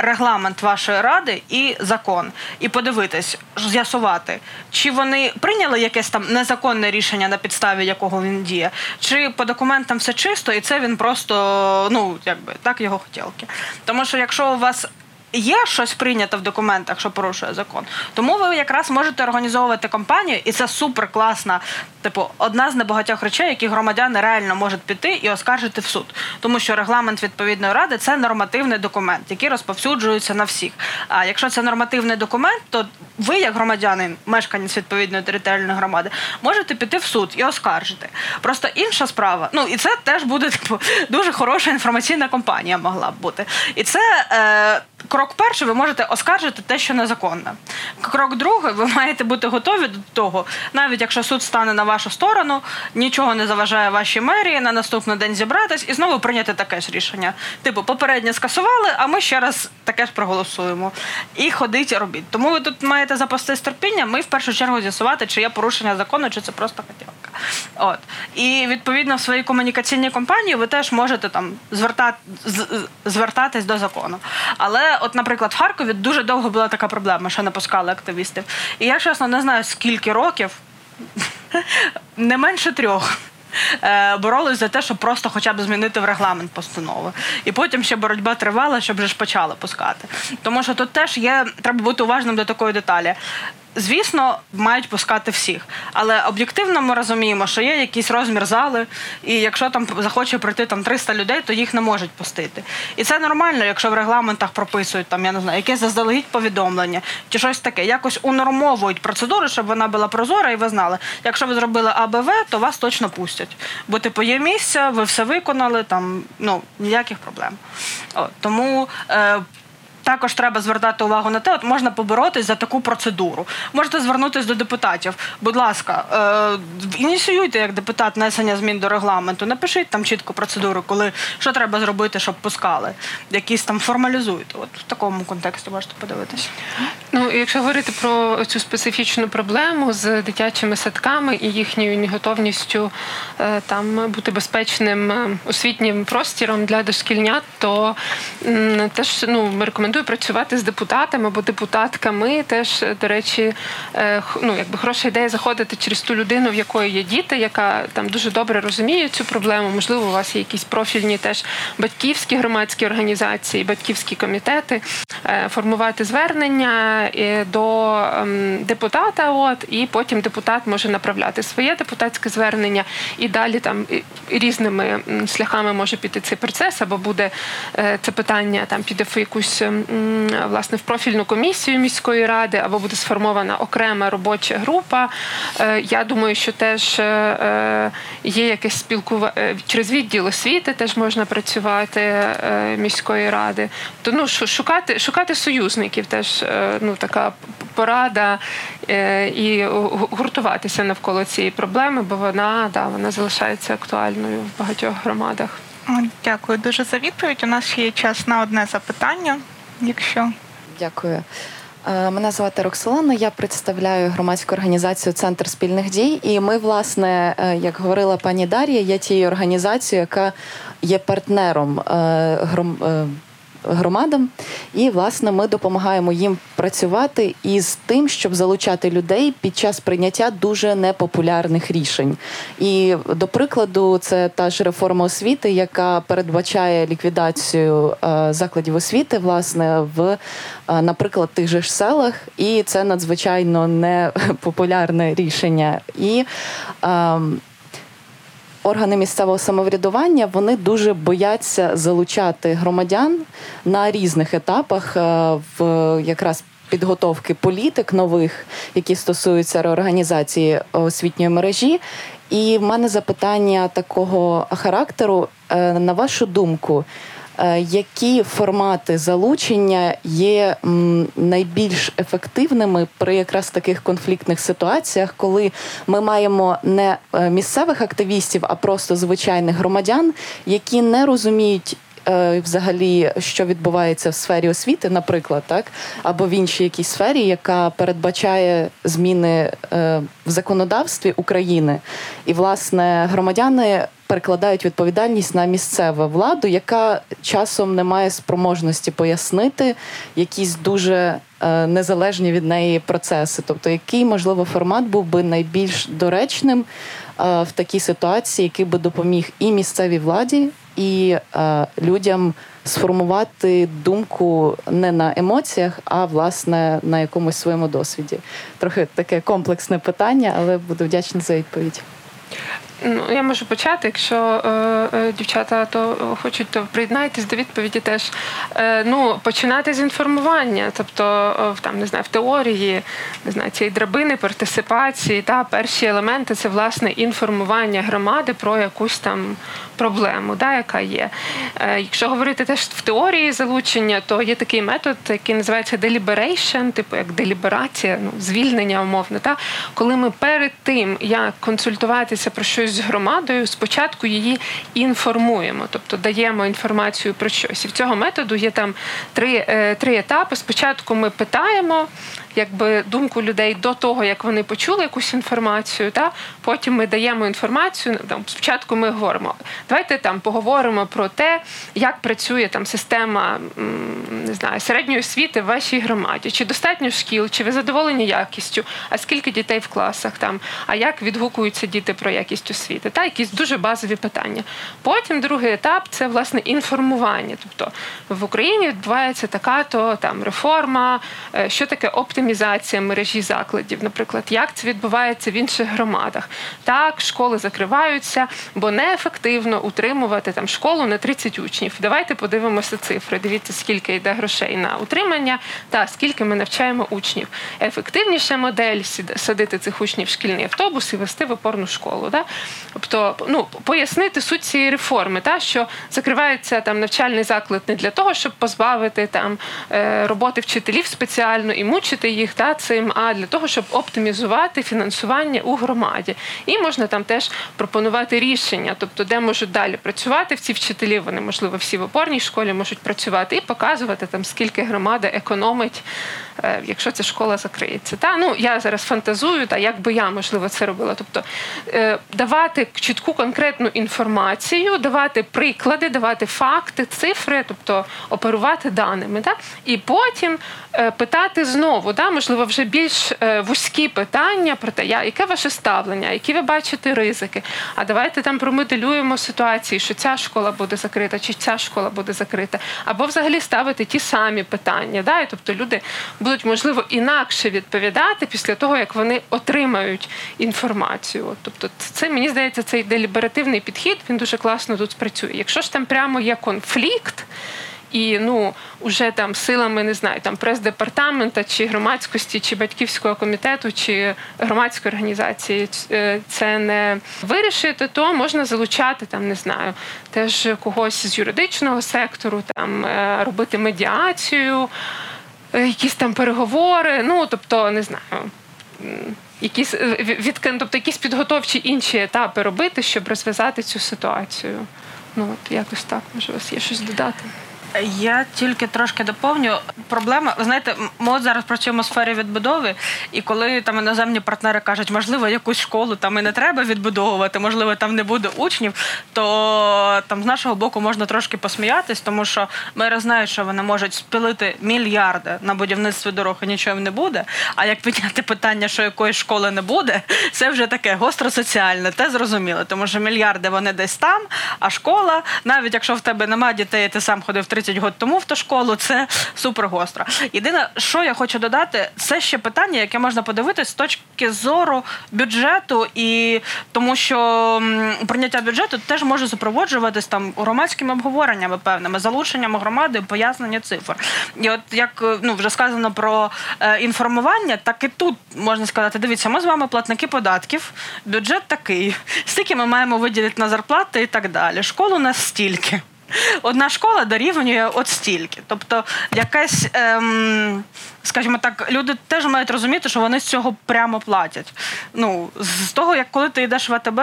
регламент вашої ради і закон, і подивитись, з'ясувати, чи вони прийняли якесь там незаконне рішення на підставі якого він діє, чи по документам все чисто, і це він просто ну якби так його хотілки. Тому що якщо у вас Є щось прийнято в документах, що порушує закон. Тому ви якраз можете організовувати кампанію, і це супер класна, типу, одна з небагатьох речей, які громадяни реально можуть піти і оскаржити в суд. Тому що регламент відповідної ради це нормативний документ, який розповсюджується на всіх. А якщо це нормативний документ, то ви, як громадянин, мешканець відповідної територіальної громади, можете піти в суд і оскаржити. Просто інша справа. Ну і це теж буде типу дуже хороша інформаційна кампанія могла б бути. І це е, крок перший, ви можете оскаржити те, що незаконне. Крок другий, ви маєте бути готові до того, навіть якщо суд стане на вашу сторону, нічого не заважає вашій мерії на наступний день зібратись і знову прийняти таке ж рішення. Типу, попереднє скасували, а ми ще раз таке ж проголосуємо. І ходіть робіть. Тому ви тут маєте запастись терпіння. Ми в першу чергу з'ясувати, чи є порушення закону, чи це просто хотілка. От і відповідно в своїй комунікаційній кампанії ви теж можете там звертати звертатись до закону. Але, от, наприклад, в Харкові дуже довго була така проблема, що не пускали активістів. І я чесно не знаю скільки років, не менше трьох. е, Боролись за те, щоб просто хоча б змінити в регламент постанови. І потім ще боротьба тривала, щоб вже ж почали пускати. Тому що тут теж є, треба бути уважним до такої деталі. Звісно, мають пускати всіх, але об'єктивно ми розуміємо, що є якийсь розмір зали, і якщо там захоче прийти там 300 людей, то їх не можуть пустити. І це нормально, якщо в регламентах прописують там, я не знаю, якесь заздалегідь повідомлення чи щось таке. Якось унормовують процедуру, щоб вона була прозора, і ви знали, якщо ви зробили АБВ, то вас точно пустять. Бо типу є місця, ви все виконали, там ну ніяких проблем. От, тому. Е, також треба звертати увагу на те, от можна поборотись за таку процедуру. Можете звернутися до депутатів. Будь ласка, е, ініціюйте як депутат внесення змін до регламенту. Напишіть там чітко процедуру, коли що треба зробити, щоб пускали. Якісь там формалізуйте. От в такому контексті можете подивитися. Ну, якщо говорити про цю специфічну проблему з дитячими садками і їхньою неготовністю е, там бути безпечним е, освітнім простіром для дошкільнят, то м, теж ну ми рекомендую працювати з депутатами або депутатками. Теж, до речі, е, ну якби хороша ідея заходити через ту людину, в якої є діти, яка там дуже добре розуміє цю проблему. Можливо, у вас є якісь профільні теж батьківські громадські організації, батьківські комітети, е, формувати звернення е, до ем, депутата. От і потім депутат може направляти своє депутатське звернення, і далі там різними шляхами може піти цей процес, або буде це питання там піде в якусь м, власне в профільну комісію міської ради, або буде сформована окрема робоча група. Е, Я думаю, що теж е, е, є якесь спілкування через відділ освіти, теж можна працювати міської ради. То ну шукати шукати союзників, теж ну така порада і гуртуватися навколо цієї проблеми, бо вона да вона залишається актуальною в багатьох громадах. Дякую дуже за відповідь. У нас ще є час на одне запитання, якщо Дякую. Е, мене звати Роксолана, я представляю громадську організацію Центр спільних дій. І ми, власне, е, як говорила пані Дар'я, є тією організацією, яка є партнером громадам, і власне ми допомагаємо їм працювати із тим, щоб залучати людей під час прийняття дуже непопулярних рішень. І до прикладу, це та ж реформа освіти, яка передбачає ліквідацію е, закладів освіти, власне, в, е, наприклад, тих же ж селах, і це надзвичайно непопулярне рішення. І ем, органи місцевого самоврядування вони дуже бояться залучати громадян на різних етапах е, в якраз підготовки політик нових, які стосуються реорганізації освітньої мережі. І в мене запитання такого характеру, е, на вашу думку. Е, які формати залучення є найбільш ефективними при якраз таких конфліктних ситуаціях, коли ми маємо не е, місцевих активістів, а просто звичайних громадян, які не розуміють. Е, взагалі, що відбувається в сфері освіти, наприклад, так або в іншій якійсь сфері, яка передбачає зміни в законодавстві України, і власне громадяни перекладають відповідальність на місцеву владу, яка часом не має спроможності пояснити якісь дуже е, незалежні від неї процеси. Тобто, який можливо формат був би найбільш доречним е, в такій ситуації, який би допоміг і місцевій владі, і е, людям. Сформувати думку не на емоціях, а власне на якомусь своєму досвіді. Трохи таке комплексне питання, але буду вдячна за відповідь. Ну, я можу почати, якщо е, е, дівчата то хочуть, то приєднайтесь до відповіді теж. Е, ну, починати з інформування, тобто е, там не знаю, в теорії не знаю, цієї драбини, партисипації, та перші елементи це власне інформування громади про якусь там проблему, да, яка є. Е, якщо говорити теж в теорії залучення, то є такий метод, який називається deliberation, типу як деліберація, ну звільнення умовно, та коли ми перед тим як консультуватися про щось з громадою, спочатку її інформуємо, тобто даємо інформацію про щось. І в цього методу є там три, е, три етапи. Спочатку ми питаємо якби думку людей до того, як вони почули якусь інформацію. Та потім ми даємо інформацію. Там спочатку ми говоримо. Давайте там поговоримо про те, як працює там система не знаю середньої освіти в вашій громаді. Чи достатньо шкіл, чи ви задоволені якістю? А скільки дітей в класах там? А як відгукуються діти про якість освіти? Та якісь дуже базові питання. Потім другий етап це власне інформування. Тобто в Україні відбувається така то там реформа, е, що таке оптимізація оптимізація мережі закладів, наприклад, як це відбувається в інших громадах. Так, школи закриваються, бо неефективно утримувати там школу на 30 учнів. Давайте подивимося цифри. Дивіться, скільки йде грошей на утримання та скільки ми навчаємо учнів. Ефективніша модель садити цих учнів в шкільний автобус і вести в опорну школу. Да? Тобто, ну пояснити суть цієї реформи, та що закривається там навчальний заклад не для того, щоб позбавити там е, роботи вчителів спеціально і мучити їх та цим, а для того, щоб оптимізувати фінансування у громаді. І можна там теж пропонувати рішення, тобто де можуть далі працювати в ці вчителі. Вони можливо всі в опорній школі можуть працювати і показувати там, скільки громада економить, е, якщо ця школа закриється. Та ну я зараз фантазую, та як би я можливо це робила. Тобто е, давати чітку конкретну інформацію, давати приклади, давати факти, цифри, тобто оперувати даними. Та? І потім е, питати знову да, можливо, вже більш е, вузькі питання про те, яке ваше ставлення, які ви бачите ризики. А давайте там промоделюємо ситуації, що ця школа буде закрита, чи ця школа буде закрита, або взагалі ставити ті самі питання. Да? Тобто люди будуть можливо інакше відповідати після того, як вони отримають інформацію. Тобто, це мені здається, цей деліберативний підхід він дуже класно тут спрацює. Якщо ж там прямо є конфлікт. І ну уже там силами не знаю, там прес-департамента, чи громадськості, чи батьківського комітету, чи громадської організації е, це не вирішити, то можна залучати там, не знаю, теж когось з юридичного сектору, там е, робити медіацію, е, якісь там переговори. Ну тобто, не знаю. Якісь від тобто якісь підготовчі інші етапи робити, щоб розв'язати цю ситуацію. Ну от якось так може у вас є щось додати. Я тільки трошки доповню. Проблема, ви знаєте, ми от зараз працюємо в сфері відбудови, і коли там іноземні партнери кажуть, можливо, якусь школу там і не треба відбудовувати, можливо, там не буде учнів, то там з нашого боку можна трошки посміятись, тому що мери знають, що вони можуть спілити мільярди на будівництві дорог і нічого не буде. А як підняти питання, що якоїсь школи не буде, це вже таке гостро соціальне, те зрозуміло, тому що мільярди вони десь там, а школа, навіть якщо в тебе немає дітей, ти сам ходив 30 років тому в ту школу, це супер гостро. Єдине, що я хочу додати, це ще питання, яке можна подивитись з точки зору бюджету, і тому що прийняття бюджету теж може супроводжуватись там громадськими обговореннями певними, залученням громади, пояснення цифр. І от як е, ну вже сказано про е, інформування, так і тут можна сказати: дивіться, ми з вами платники податків, бюджет такий, стільки ми маємо виділити на зарплати і так далі. Школу нас стільки. Одна школа дорівнює от стільки. Тобто, якась, ем, скажімо так, люди теж мають розуміти, що вони з цього прямо платять. Ну, з того, як коли ти йдеш в АТБ,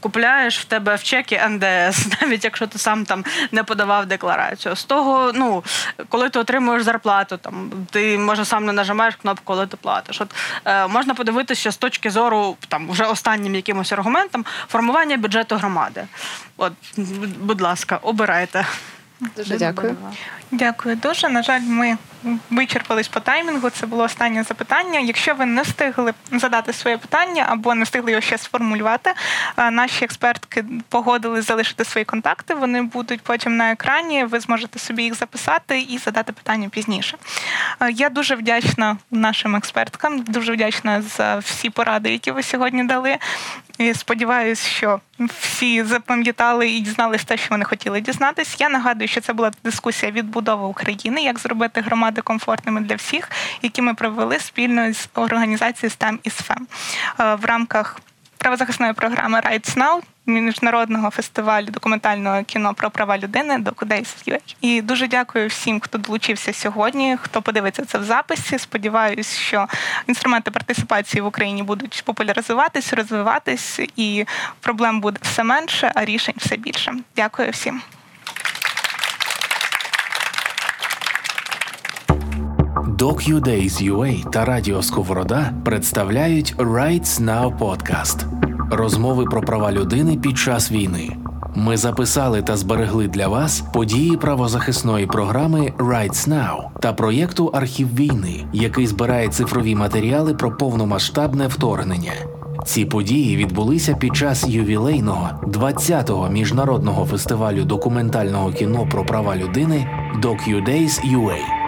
купляєш в тебе в чекі НДС, навіть якщо ти сам там не подавав декларацію. З того, ну, коли ти отримуєш зарплату, там ти може сам не нажимаєш кнопку, коли ти платиш. От е, можна подивитися з точки зору там вже останнім якимось аргументом формування бюджету громади. От, будь ласка, обирайте. Дуже дякую. Дякую дуже. На жаль, ми вичерпались по таймінгу. Це було останнє запитання. Якщо ви не встигли задати своє питання або не встигли його ще сформулювати, е, наші експертки погодили залишити свої контакти. Вони будуть потім на екрані. Ви зможете собі їх записати і задати питання пізніше. Е, Я дуже вдячна нашим експерткам, дуже вдячна за всі поради, які ви сьогодні дали. І сподіваюсь, що всі запам'ятали і дізнались те, що вони хотіли дізнатись. Я нагадую, що це була дискусія відбудови України, як зробити громади комфортними для всіх, які ми провели спільно з організацією STEM і SFEM Е, в рамках правозахисної програми Rights Now міжнародного фестивалю документального кіно про права людини до. І дуже дякую всім, хто долучився сьогодні, хто подивиться це в записі. Сподіваюсь, що інструменти партисипації в Україні будуть популяризуватись, розвиватись, і проблем буде все менше, а рішень все більше. Дякую всім. DocUdays.ua та Радіо Сковорода представляють Rights Now Podcast. Розмови про права людини під час війни. Ми записали та зберегли для вас події правозахисної програми Rights Now та проєкту Архів війни, який збирає цифрові матеріали про повномасштабне вторгнення. Ці події відбулися під час ювілейного 20-го міжнародного фестивалю документального кіно про права людини DocUdays.ua.